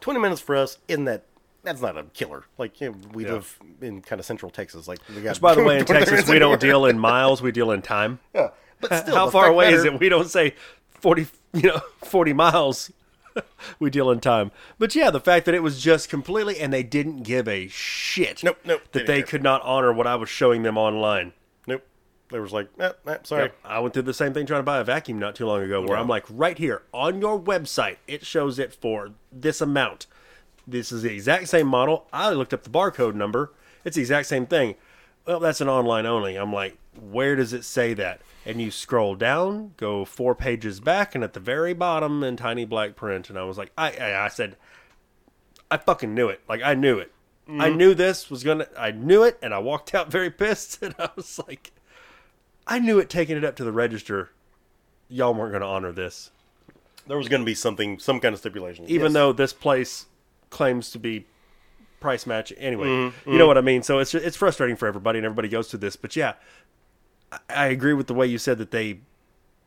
20 minutes for us in that. That's not a killer. Like you know, we Yeah. live in kind of central Texas. Like, we got Which, by the *laughs* way, in Texas, we don't deal in *laughs* miles; we deal in time. Yeah. But still, How far away is it? We don't say forty, you know, *laughs* forty miles. *laughs* we deal in time. But yeah, the fact that it was just completely, and they didn't give a shit. Nope, nope, That they could not honor what I was showing them online. Nope. They was like, eh, eh, sorry. Yep. I went through the same thing trying to buy a vacuum not too long ago, where I'm like, right here on your website, it shows it for this amount. This is the exact same model. I looked up the barcode number. It's the exact same thing. Well, that's an online only. I'm like, where does it say that? And you scroll down, go four pages back, and at the very bottom in tiny black print, and I was like, I, I, I said, I fucking knew it. Like I knew it. I mm-hmm. knew this was gonna. I knew it, and I walked *laughs* out very pissed. And I was like, I knew it. Taking it up to the register, y'all weren't gonna honor this, There was going to be something, some kind of stipulation. even Yes. though this place claims to be price match. Anyway, Mm-hmm. you know what I mean. So it's it's frustrating for everybody, and everybody goes through this. But yeah, I, I agree with the way you said that they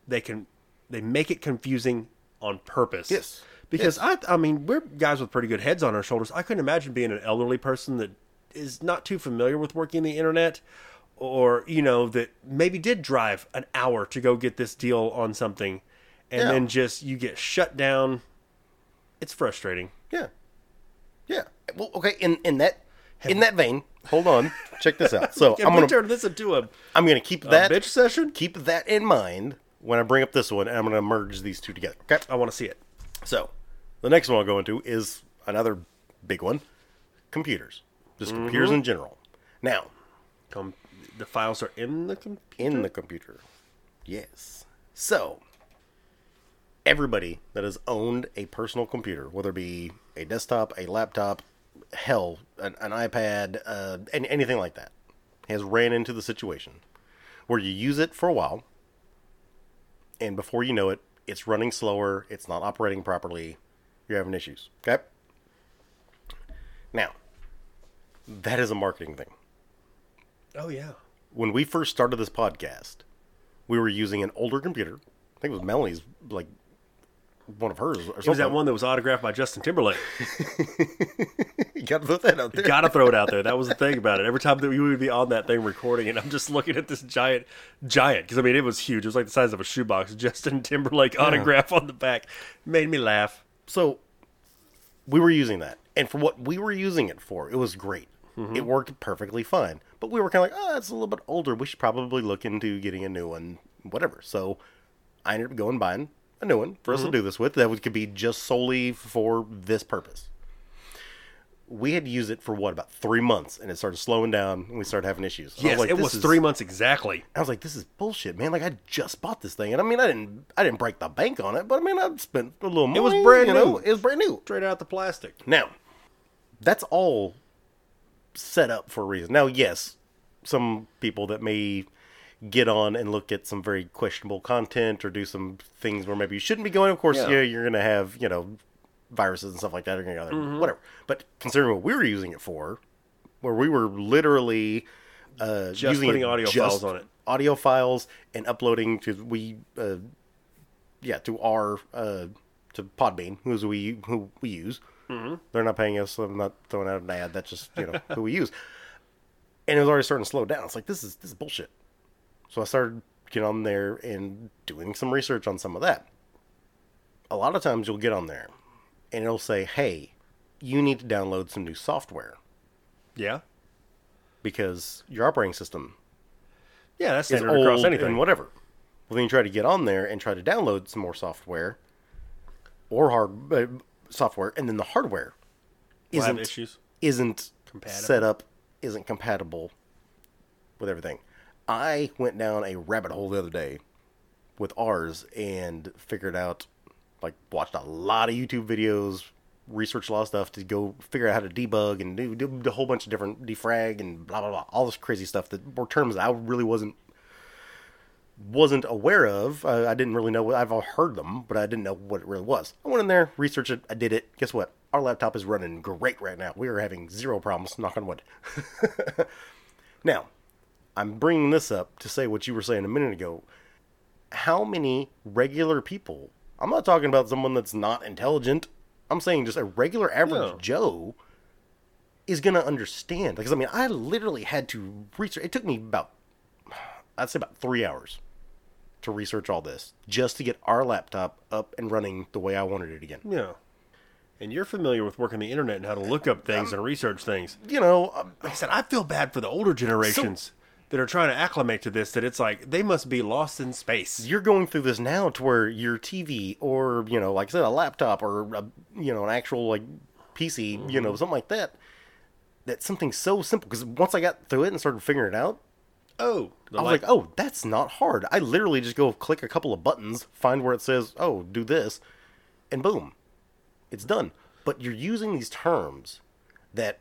they can they make it confusing on purpose. Yes. Because I I mean we're guys with pretty good heads on our shoulders. I couldn't imagine being an elderly person that is not too familiar with working the internet. Or you know that maybe did drive an hour to go get this deal on something, and Yeah. then just you get shut down. It's frustrating. Yeah. Yeah. Well, okay. In in that in that vein, hold on. Check this out. So *laughs* Can I'm we gonna turn this into a, I'm gonna keep a that bitch session? keep that in mind when I bring up this one, and I'm gonna merge these two together. Okay. I want to see it. So the next one I'll go into is another big one: computers. Just mm-hmm. computers in general. Now, Com- the files are in the computer. in the computer. Yes. So, everybody that has owned a personal computer, whether it be a desktop, a laptop, hell, an, an iPad, uh, any, anything like that, has ran into the situation where you use it for a while, and before you know it, it's running slower, it's not operating properly, you're having issues. Okay? Now, that is a marketing thing Oh yeah. when we first started this podcast, we were using an older computer. I think it was Melanie's, like one of hers. Or It was that one that was autographed by Justin Timberlake. *laughs* You got to put that out there. Gotta throw it out there. *laughs* That was the thing about it. Every time that we would be on that thing recording, and I'm just looking at this giant, giant, because I mean, it was huge. It was like the size of a shoebox. *laughs* Justin Timberlake autograph on the back made me laugh. So we were using that, and for what we were using it for, it was great. Mm-hmm. It worked perfectly fine. But we were kind of like, oh, it's a little bit older. We should probably look into getting a new one, whatever. So I ended up going buying a new one for us to mm-hmm. do this with. That would, could be just solely for this purpose. We had used it for what about three months, and it started slowing down, and we started having issues. And I Yes, like, it was is- three months exactly. I was like, "This is bullshit, man! Like, I just bought this thing, and I mean, I didn't, I didn't break the bank on it, but I mean, I spent a little money. It was brand you know? new. It was brand new. Straight out the plastic. Now, that's all set up for a reason. Now, yes, some people that may get on and look at some very questionable content or do some things where maybe you shouldn't be going. Of course, Yeah. yeah, you're going to have you know viruses and stuff like that are going to go there, whatever. But considering what we were using it for, where we were literally uh, Just using putting audio files on it. audio files and uploading to we uh, yeah to our uh, to Podbean, who's we who we use. Mm-hmm. They're not paying us. So I'm not throwing out an ad. That's just you know who we use. And it was already starting to slow down. It's like this is this is bullshit. So I started getting on there and doing some research on some of that. A lot of times you'll get on there, and it'll say, "Hey, you need to download some new software Yeah. because your operating system Yeah, that's standard across old anything. and whatever. Well, then you try to get on there and try to download some more software or hard uh, software, and then the hardware We'll have isn't issues. isn't Compatible. set up, isn't compatible with everything. I went down a rabbit hole the other day with ours and figured out, like, watched a lot of YouTube videos, researched a lot of stuff to go figure out how to debug and do, do a whole bunch of different defrag and blah blah blah, all this crazy stuff that were terms that I really wasn't wasn't aware of. I didn't really know. I've heard them, but I didn't know what it really was. I went in there, researched it. I did it. Guess what? Our laptop is running great right now. We are having zero problems. Knock on wood. *laughs* now, I'm bringing this up to say what you were saying a minute ago. How many regular people? I'm not talking about someone that's not intelligent. I'm saying just a regular average No. Joe is going to understand. Because I mean, I literally had to research. It took me about, I'd say about three hours to research all this just to get our laptop up and running the way I wanted it again. Yeah. And you're familiar with working the internet and how to look up things and research things. You know, um, Like I said, I feel bad for the older generations that are trying to acclimate to this. That it's like they must be lost in space. you're going through this now to where your TV or you know, like I said, a laptop or a, you know an actual like PC, you mm-hmm. know, something like that. that something so simple because once I got through it and started figuring it out, Oh, I was light- like, oh, that's not hard. I literally just go click a couple of buttons, find where it says, oh, do this, and boom, it's done. But you're using these terms that,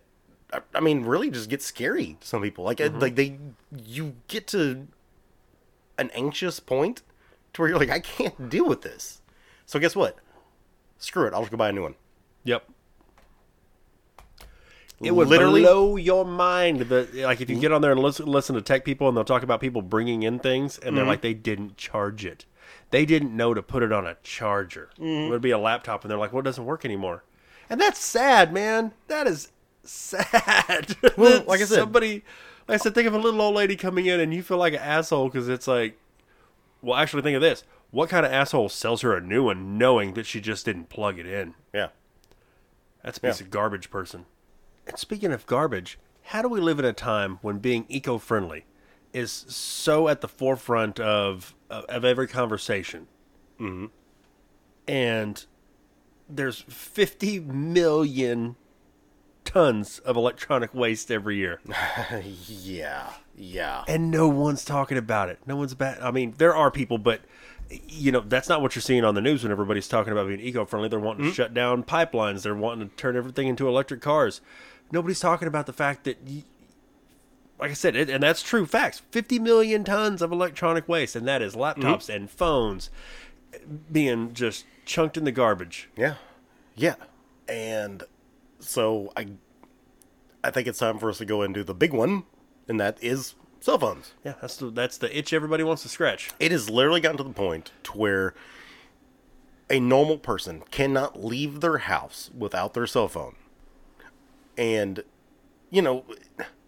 I- I mean, really just get scary to some people. Like, uh, mm-hmm. like they, you get to an anxious point to where you're like, I can't deal with this. So guess what? Screw it. I'll just go buy a new one. Yep. It would Literally- blow your mind. That like if you mm-hmm. get on there and listen, listen to tech people and they'll talk about people bringing in things and they're mm-hmm. like they didn't charge it, they didn't know to put it on a charger. It would be a laptop and they're like, well, it doesn't work anymore, and that's sad, man. That is sad. *laughs* Well, like I said- somebody, like I said, think of a little old lady coming in and you feel like an asshole because it's like, well, actually, think of this: what kind of asshole sells her a new one knowing that she just didn't plug it in? Yeah. That's a piece Yeah. of garbage person. And speaking of garbage, how do we live in a time when being eco-friendly is so at the forefront of of, of every conversation? Mm-hmm. And there's 50 million tons of electronic waste every year, *laughs* yeah. Yeah. and no one's talking about it. No one's bad. I mean, there are people, but you know that's not what you're seeing on the news when everybody's talking about being eco-friendly. They're wanting to mm-hmm. shut down pipelines. They're wanting to turn everything into electric cars. Nobody's talking about the fact that, like I said, it, and that's true facts. 50 million tons of electronic waste, and that is laptops mm-hmm. and phones being just chunked in the garbage. Yeah. Yeah. And so I I think it's time for us to go into the big one, and that is cell phones. Yeah, that's the that's the itch everybody wants to scratch. It has literally gotten to the point to where a normal person cannot leave their house without their cell phone. And you know,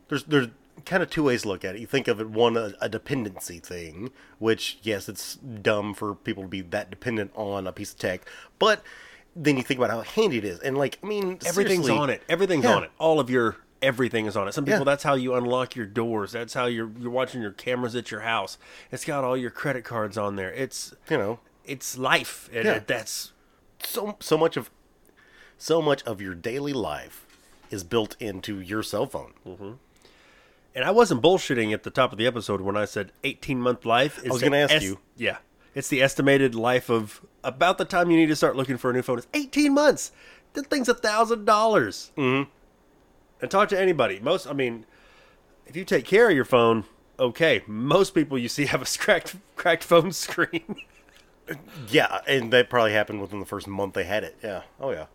there's there's kind of two ways to look at it. You think of it one a, a dependency thing, which yes, it's dumb for people to be that dependent on a piece of tech, but then you think about how handy it is, and like I mean, Everything's on it. Everything's Yeah. on it. All of your everything is on it. Some people Yeah. that's how you unlock your doors. That's how you're you're watching your cameras at your house. It's got all your credit cards on there. It's You know, it's life. And Yeah. it- that's so so much of so much of your daily life is built into your cell phone. and I wasn't bullshitting at the top of the episode when I said 18 month life. Is was gonna ask you. Yeah, it's the estimated life of about the time you need to start looking for a new phone. It's 18 months. That thing's a thousand dollars. Mm-hmm. And talk to anybody. Most, I mean, if you take care of your phone, okay. Most people you see have a cracked cracked phone screen. *laughs* Yeah, and that probably happened within the first month they had it. Yeah. Oh yeah.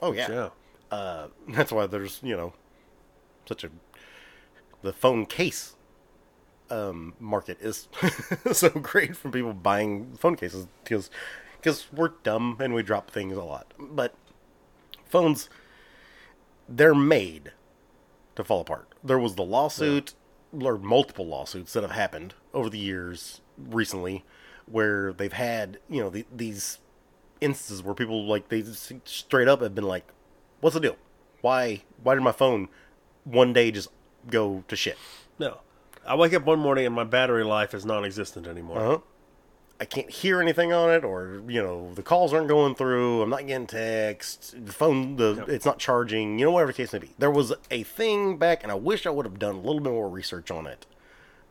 Oh yeah. yeah. Uh, that's why there's you know such a the phone case um, market is *laughs* so great from people buying phone cases because because we're dumb and we drop things a lot. But phones, they're made to fall apart. There was the lawsuit or multiple lawsuits that have happened over the years recently where they've had you know the, these instances where people like they straight up have been like what's the deal why why did my phone one day just go to shit No. I wake up one morning and my battery life is non-existent anymore. uh-huh i can't hear anything on it or you know the calls aren't going through i'm not getting text the phone the it's not charging you know whatever the case may be there was a thing back and i wish i would have done a little bit more research on it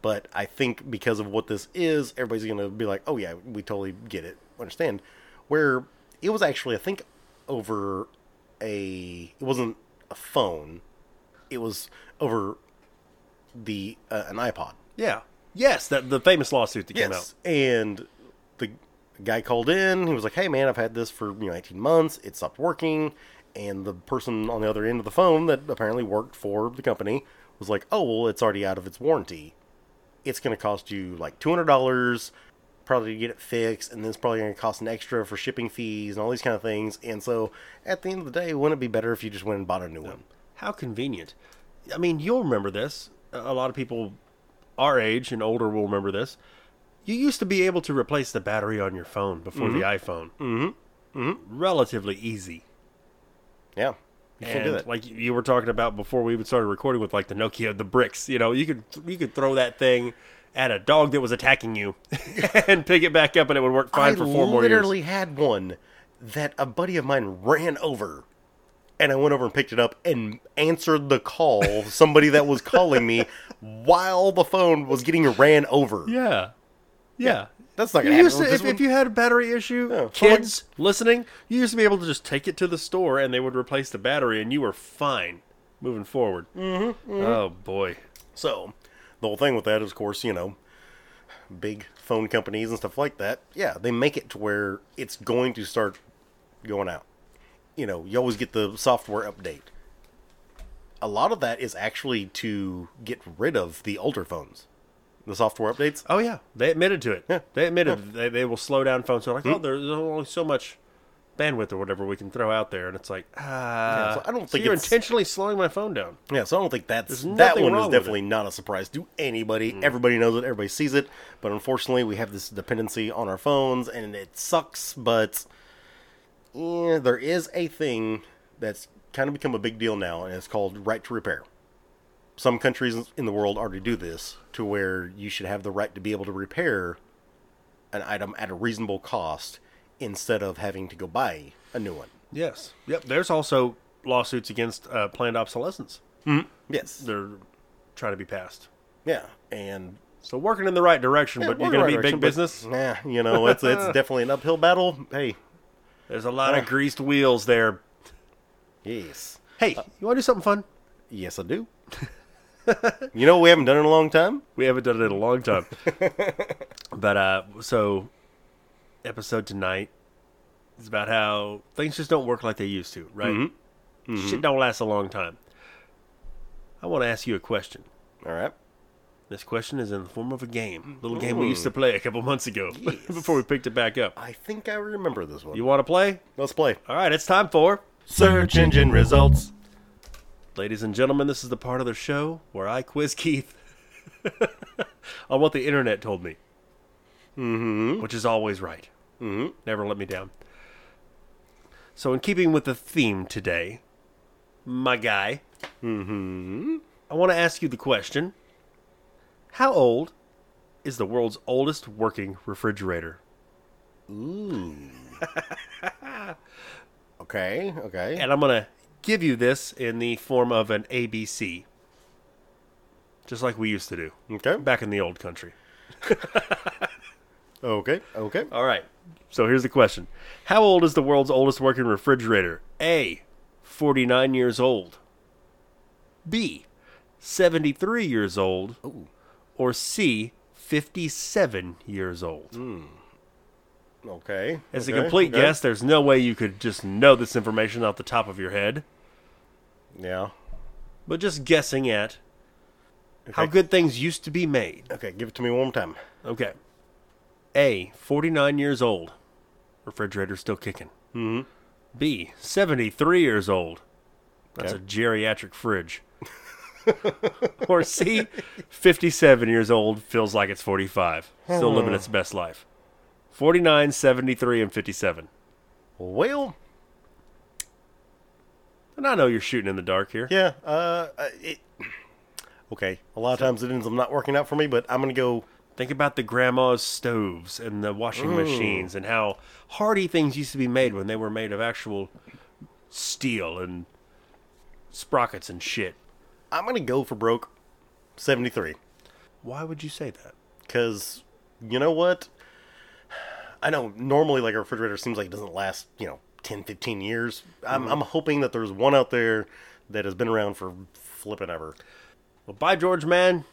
but i think because of what this is everybody's gonna be like oh yeah we totally get it understand where it was actually i think over a it wasn't a phone it was over the uh, an ipod Yeah. Yes, that the famous lawsuit that came out. and guy called in. He was like, "Hey, man, I've had this for you know 18 months. It stopped working." And the person on the other end of the phone that apparently worked for the company was like, "Oh, well, it's already out of its warranty. It's going to cost you like $200 probably to get it fixed, and then it's probably going to cost an extra for shipping fees and all these kind of things." And so, at the end of the day, wouldn't it be better if you just went and bought a new one? How convenient. I mean, you'll remember this. A lot of people our age and older will remember this. You used to be able to replace the battery on your phone before the iPhone. Mm-hmm. Mm-hmm. Relatively easy. Yeah, you can't do And that. like you were talking about before we even started recording with like the Nokia, the bricks. You know, you could you could throw that thing at a dog that was attacking you *laughs* and pick it back up, and it would work fine I for four more years. I literally had one that a buddy of mine ran over and I went over and picked it up and answered the call. Somebody that was calling me *laughs* while the phone was getting ran over. Yeah. Yeah. That's not You gonna used happen. to, with if, you had a battery issue, Yeah. kids listening, you used to be able to just take it to the store and they would replace the battery and you were fine moving forward. Mm-hmm, Oh boy. So, the whole thing with that is, of course, you know, big phone companies and stuff like that. Yeah, they make it to where it's going to start going out. You know, you always get the software update. A lot of that is actually to get rid of the older phones. The software updates. Oh yeah, they admitted to it. Yeah. They admitted they, they will slow down phones. They're like, oh, there's only so much bandwidth or whatever we can throw out there, and it's like, ah, so I don't so think you're intentionally slowing my phone down. Yeah, so I don't think that's that one is Mm. definitely not a surprise to anybody. Everybody knows it, everybody sees it, but unfortunately, we have this dependency on our phones, and it sucks. But yeah, there is a thing that's kind of become a big deal now, and it's called right to repair. Some countries in the world already do this, to where you should have the right to be able to repair an item at a reasonable cost instead of having to go buy a new one. Yes. Yep. There's also lawsuits against uh, planned obsolescence. Yes. They're trying to be passed. Yeah, and So working in the right direction, but you're going the to right be big business. Nah, you know, it's it's *laughs* definitely an uphill battle. Hey, There's a lot of greased wheels there. yes, Hey, you want to do something fun? yes, I do. *laughs* *laughs* you know, we haven't done it in a long time. We haven't done it in a long time. *laughs* but uh so episode tonight is about how things just don't work like they used to, right? Shit don't last a long time. I want to ask you a question. All right. This question is in the form of a game, little game we used to play a couple months ago *laughs* before we picked it back up. I think I remember this one. You want to play? Let's play. All right, it's time for Search engine results. Ladies and gentlemen, this is the part of the show where I quiz Keith *laughs* on what the internet told me. Mm-hmm. Which is always right. Mm-hmm. Never let me down. So, in keeping with the theme today, my guy, mm-hmm. I want to ask you the question How old is the world's oldest working refrigerator? *laughs* Okay. Okay. And I'm going to give you this in the form of an ABC. Just like we used to do Okay. back in the old country. *laughs* Okay. Okay. All right. So here's the question How old is the world's oldest working refrigerator? A. 49 years old. B. 73 years old. Ooh. Or C. 57 years old. Hmm. Okay. As okay, a complete okay. guess, there's no way you could just know this information off the top of your head. Yeah. But just guessing at how good things used to be made. Okay. Give it to me one more time. Okay. A. 49 years old. Refrigerator still kicking. Mm-hmm. B. 73 years old. That's Okay. a geriatric fridge. *laughs* or C. 57 years old. Feels like it's 45. Still living its best life. 49, 73, and 57. Well, And I know you're shooting in the dark here. yeah. Uh, it. Okay. A lot of times it ends up not working out for me, but I'm gonna go. Think about the grandma's stoves and the washing machines and how hardy things used to be made when they were made of actual steel and sprockets and shit. I'm gonna go for broke. Seventy-three. Why would you say that? Because you know what? I know normally like a refrigerator seems like it doesn't last, you know, 10, 15 years. I'm, I'm hoping that there's one out there that has been around for flipping ever. Well, by George, man,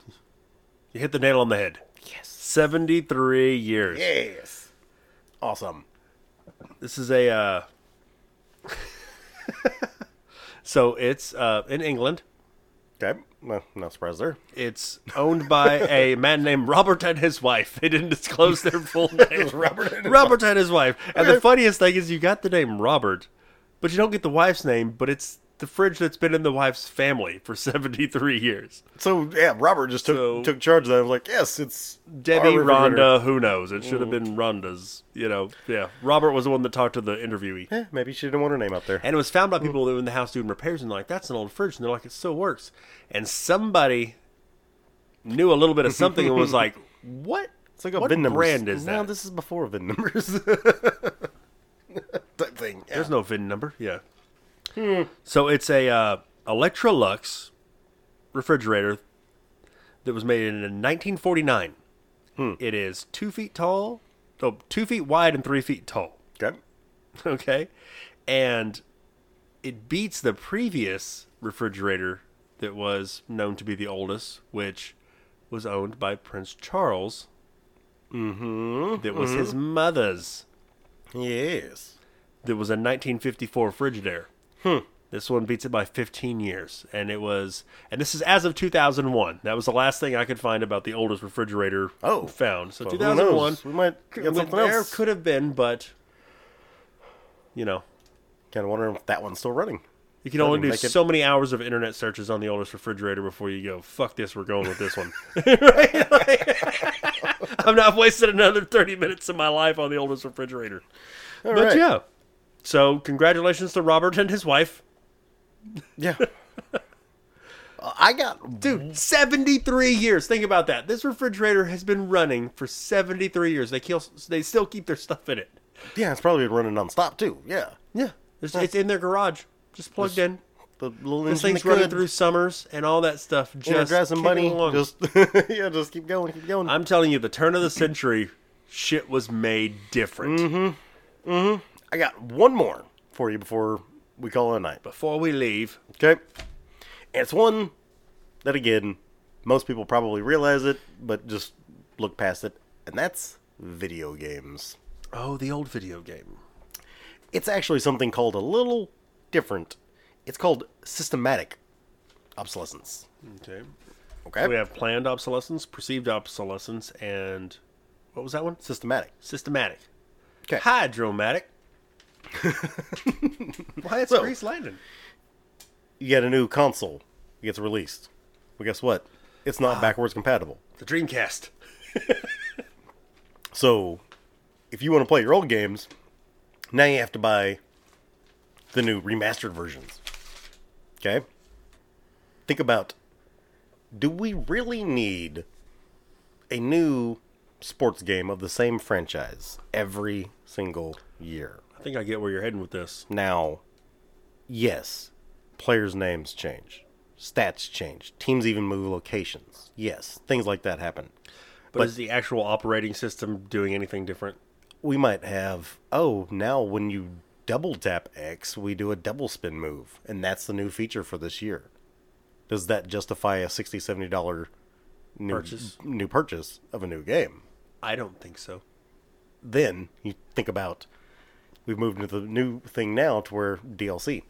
you hit the nail on the head. Yes. 73 years. Yes. Awesome. This is a. Uh... *laughs* so it's uh, in England. Okay. Well, no surprise there. It's owned by a man named Robert and his wife. They didn't disclose their full *laughs* name. Robert and his Robert and his wife. And the funniest thing is you got the name Robert, but you don't get the wife's name, but it's the fridge that's been in the wife's family for *laughs* 73 years. So yeah, Robert just took So- took charge of that. I was like, yes, it's Debbie. Rhonda, who knows? It should have been Rhonda's, you know. Yeah. Robert was the one that talked to the interviewee. Eh, maybe she didn't want her name out there. And it was found by people that were in the house doing repairs and they're like, that's an old fridge. And they're like, it still works. And somebody knew a little bit of something and was *laughs* like, what? It's like a what VIN number. brand is No, this is before VIN numbers. *laughs* Type thing. Yeah. There's no VIN number. Yeah. So it's a uh, Electrolux refrigerator that was made in 1949. It is two feet tall, oh, two feet wide and three feet tall. Okay. *laughs* Okay, and it beats the previous refrigerator that was known to be the oldest, which was owned by Prince Charles. Mm-hmm. That was his mother's. Yes. That was a 1954 Frigidaire. Hmm. This one beats it by 15 years, and it was, and this is as of 2001. That was the last thing I could find about the oldest refrigerator Oh. found. So Well, 2001? We might get something there else. could have been, but you know, Kind of wondering if that one's still running. you can only do make it- so many hours of internet searches on the oldest refrigerator before you go, fuck this, we're going with this one. *laughs* *laughs* right? Like, *laughs* I'm not wasting another 30 minutes of my life on the oldest refrigerator. All but right. yeah. So, congratulations to Robert and his wife. Yeah. *laughs* I got Dude, 73 years. Think about that. This refrigerator has been running for 73 years. They kill, they still keep their stuff in it. yeah. It's probably been running nonstop too. Yeah. Yeah. It's, it's in their garage, just plugged in. The little This thing's running could. through summers and all that stuff. Just kicking money. along. Just *laughs* yeah, just keep going, keep going. I'm telling you, the turn of the century, shit was made different. Mm-hmm. Mm-hmm. I got one more for you before we call it a night. Before we leave, Okay. And it's one that again, most people probably realize it, but just look past it, and that's video games. oh, the old video game. It's actually something called a little different. It's called systematic obsolescence. Okay. Okay. We have planned obsolescence, perceived obsolescence, and what was that one? Systematic. Systematic. Okay. Hydromatic. *laughs* Why it's So- Greased Lightning? You get a new console, it gets released. Well, guess what? It's not ah. backwards compatible. The Dreamcast. *laughs* So, if you want to play your old games, now you have to buy the new remastered versions. Okay? Think about do we really need a new sports game of the same franchise every single year? I think I get where you're heading with this. Now, yes, players' names change, stats change, teams even move locations. Yes, things like that happen. But, is the actual operating system doing anything different? we might have oh now when you double tap x we do a double spin move and that's the new feature for this year does that justify a 60 70 dollar new Purchase? new purchase of a new game I don't think so. then you think about we've moved into the new thing now to where dlc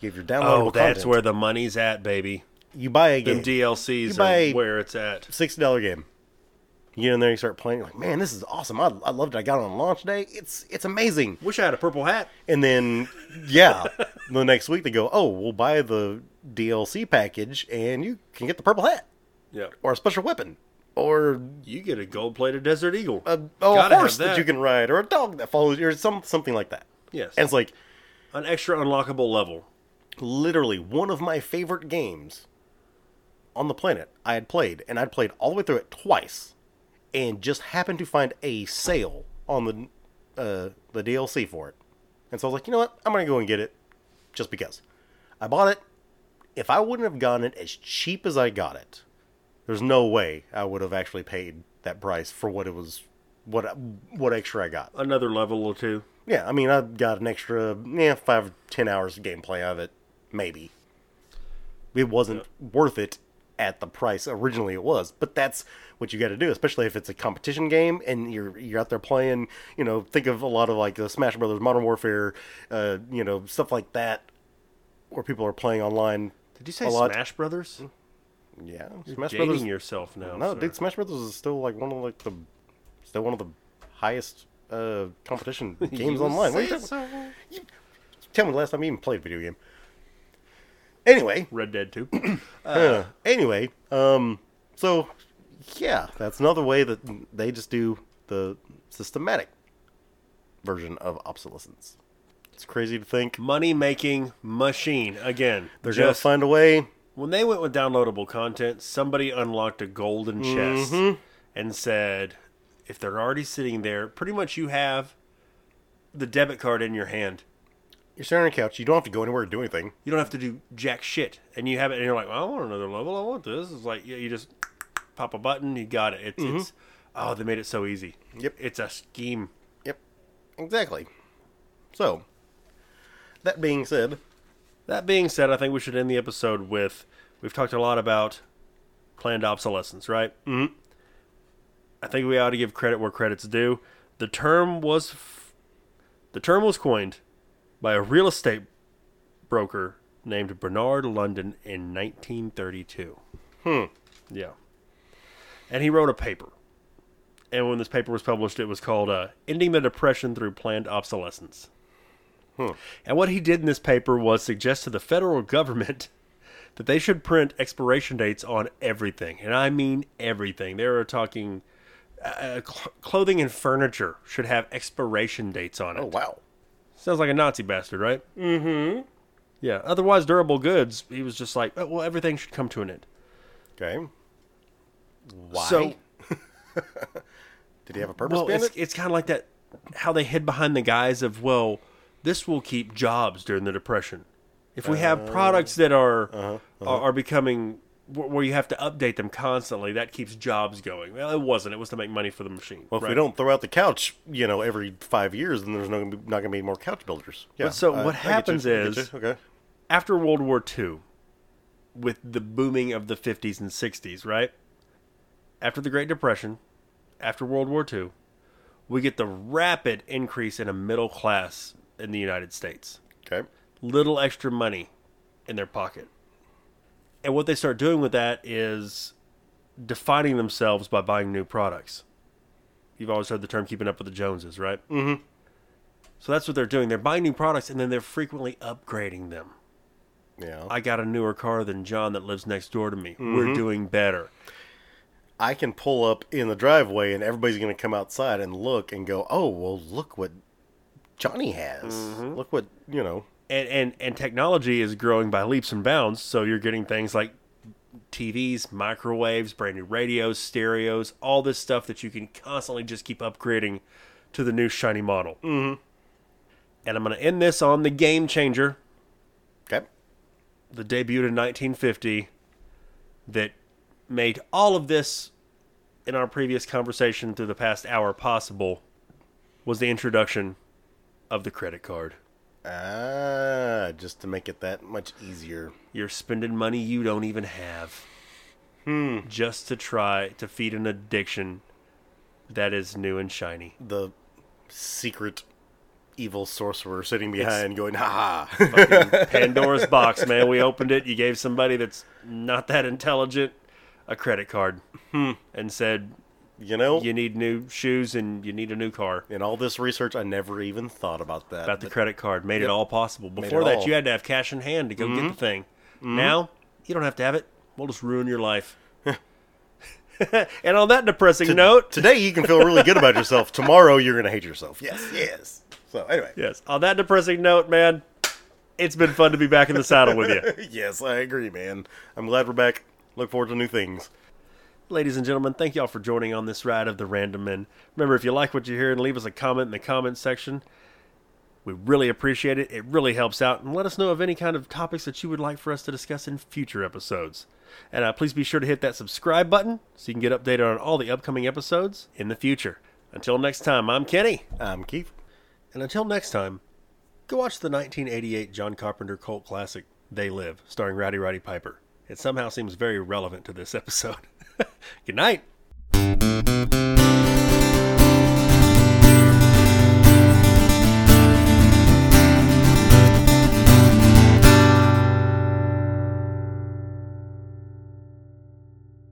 you have your oh, downloadable Oh, that's content. where the money's at, baby. you buy a Them game DLCs buy- where it's at. sixty dollar game. You get in there, you start playing. You're like, man, this is awesome. I, I loved it. I got it on launch day. It's it's amazing. Wish I had a purple hat. And then, yeah, *laughs* the next week they go, oh, we'll buy the DLC package, and you can get the purple hat Yeah. or a special weapon or You get a gold plated Desert Eagle. a, oh, a horse that. that. you can ride or a dog that follows you or some something like that. yes. And it's like An extra unlockable level. literally one of my favorite games on the planet I had played, and I'd played all the way through it twice, and just happened to find a sale on the uh, the DLC for it. And so I was like, you know what? I'm gonna go and get it, just because. I bought it. If I wouldn't have gotten it as cheap as I got it, there's no way I would have actually paid that price for what it was, what what extra I got. Another level or two. Yeah, I mean, I got an extra, yeah, five, ten hours of gameplay out of it, maybe. It wasn't worth it at the price originally it was, but that's what you got to do, especially if it's a competition game and you're you're out there playing. You know, think of a lot of like the Smash Brothers, Modern Warfare, uh, you know, stuff like that, where people are playing online. Did you say a lot. Smash Brothers? Yeah, Smash Dating Brothers. yourself now. no, sir. dude, Smash Brothers is still like one of like the, still one of the highest uh, competition *laughs* games You online. What are you talking- so. Tell me the last time you even played a video game. Anyway, Red Dead 2. *clears throat* uh, anyway, um, so yeah, that's another way that they just do the systematic version of obsolescence. It's crazy to think Money making machine. Again, they're gonna find a way. When they went with downloadable content, somebody unlocked a golden chest Mm-hmm. and said, if they're already sitting there, pretty much you have the debit card in your hand. You're sitting on a couch. You don't have to go anywhere to do anything. You don't have to do jack shit, and you have it, and you're like, well, I want another level. I want this. It's like you, you just pop a button, you got it. It's, it's oh, they made it so easy. Yep. It's a scheme. Yep. Exactly. So, that being said, That being said, I think we should end the episode with we've talked a lot about planned obsolescence, right? Mm-hmm. I think we ought to give credit where credit's due. The term was f- the term was coined by a real estate broker named Bernard London in 1932. Hmm. Yeah. And he wrote a paper. And when this paper was published, it was called uh, Ending the Depression Through Planned Obsolescence. And what he did in this paper was suggest to the federal *laughs* government that they should print expiration dates on everything. And I mean everything. They were talking uh, cl- clothing and furniture should have expiration dates on it. oh wow. Sounds like a Nazi bastard, right? Mm-hmm. Yeah. Otherwise, durable goods. He was just like, oh, well, everything should come to an end. Okay. Why? So, *laughs* Did he have a purpose well, behind it's, it? it's kind of like that. How they hid behind the guise of, well, this will keep jobs during the depression. If we have products that are Uh-huh, are, are becoming where you have to update them constantly, that keeps jobs going. Well, it wasn't. It was to make money for the machine. Well, if we don't throw out the couch, you know, every five years, then there's no, not going to be more couch builders. Yeah. so I- what happens is- okay. after World War II, with the booming of the 50s and 60s, right? After the Great Depression, after World War II, we get the rapid increase in a middle class in the United States. Okay. Little extra money in their pocket. And what they start doing with that is defining themselves by buying new products. You've always heard the term keeping up with the Joneses, right? Mm-hmm. So that's what they're doing. They're buying new products and then they're frequently upgrading them. Yeah. I got a newer car than John that lives next door to me. We're doing better. I can pull up in the driveway and everybody's going to come outside and look and go, oh, well, look what Johnny has. Mm-hmm. Look what, you know. And, and and technology is growing by leaps and bounds. So you're getting things like TVs, microwaves, brand new radios, stereos, all this stuff that you can constantly just keep upgrading to the new shiny model. Mm-hmm. And I'm going to end this on the game changer, Okay. the debut in 1950, that made all of this in our previous conversation through the past hour possible, was the introduction of the credit card. Ah, just to make it that much easier. You're spending money you don't even have. Just to try to feed an addiction that is new and shiny. The secret evil sorcerer sitting behind going, ha ha. *laughs* Pandora's box, man. We opened it. You gave somebody that's not that intelligent a credit card and said, you know, you need new shoes and you need a new car. in all this research, I never even thought about that. About the credit card. Made it all possible. Before that, all. you had to have cash in hand to go get the mm-hmm. thing. Mm-hmm. Now, you don't have to have it. We'll just ruin your life. *laughs* and on that depressing note, Today you can feel really good about yourself. *laughs* Tomorrow you're going to hate yourself. Yes, yes. So, anyway. Yes. On that depressing note, man, it's been fun to be back in the saddle with you. *laughs* yes, I agree, man. I'm glad we're back. Look forward to new things. Ladies and gentlemen, thank y'all for joining on this ride of the Random Men. Remember, if you like what you hear, and leave us a comment in the comment section. We really appreciate it. It really helps out. And let us know of any kind of topics that you would like for us to discuss in future episodes. And uh, please be sure to hit that subscribe button so you can get updated on all the upcoming episodes in the future. Until next time, I'm Kenny. I'm Keith. And until next time, go watch the 1988 John Carpenter cult classic, They Live, starring Rowdy Roddy Piper. It somehow seems very relevant to this *laughs* episode. *laughs* Good night.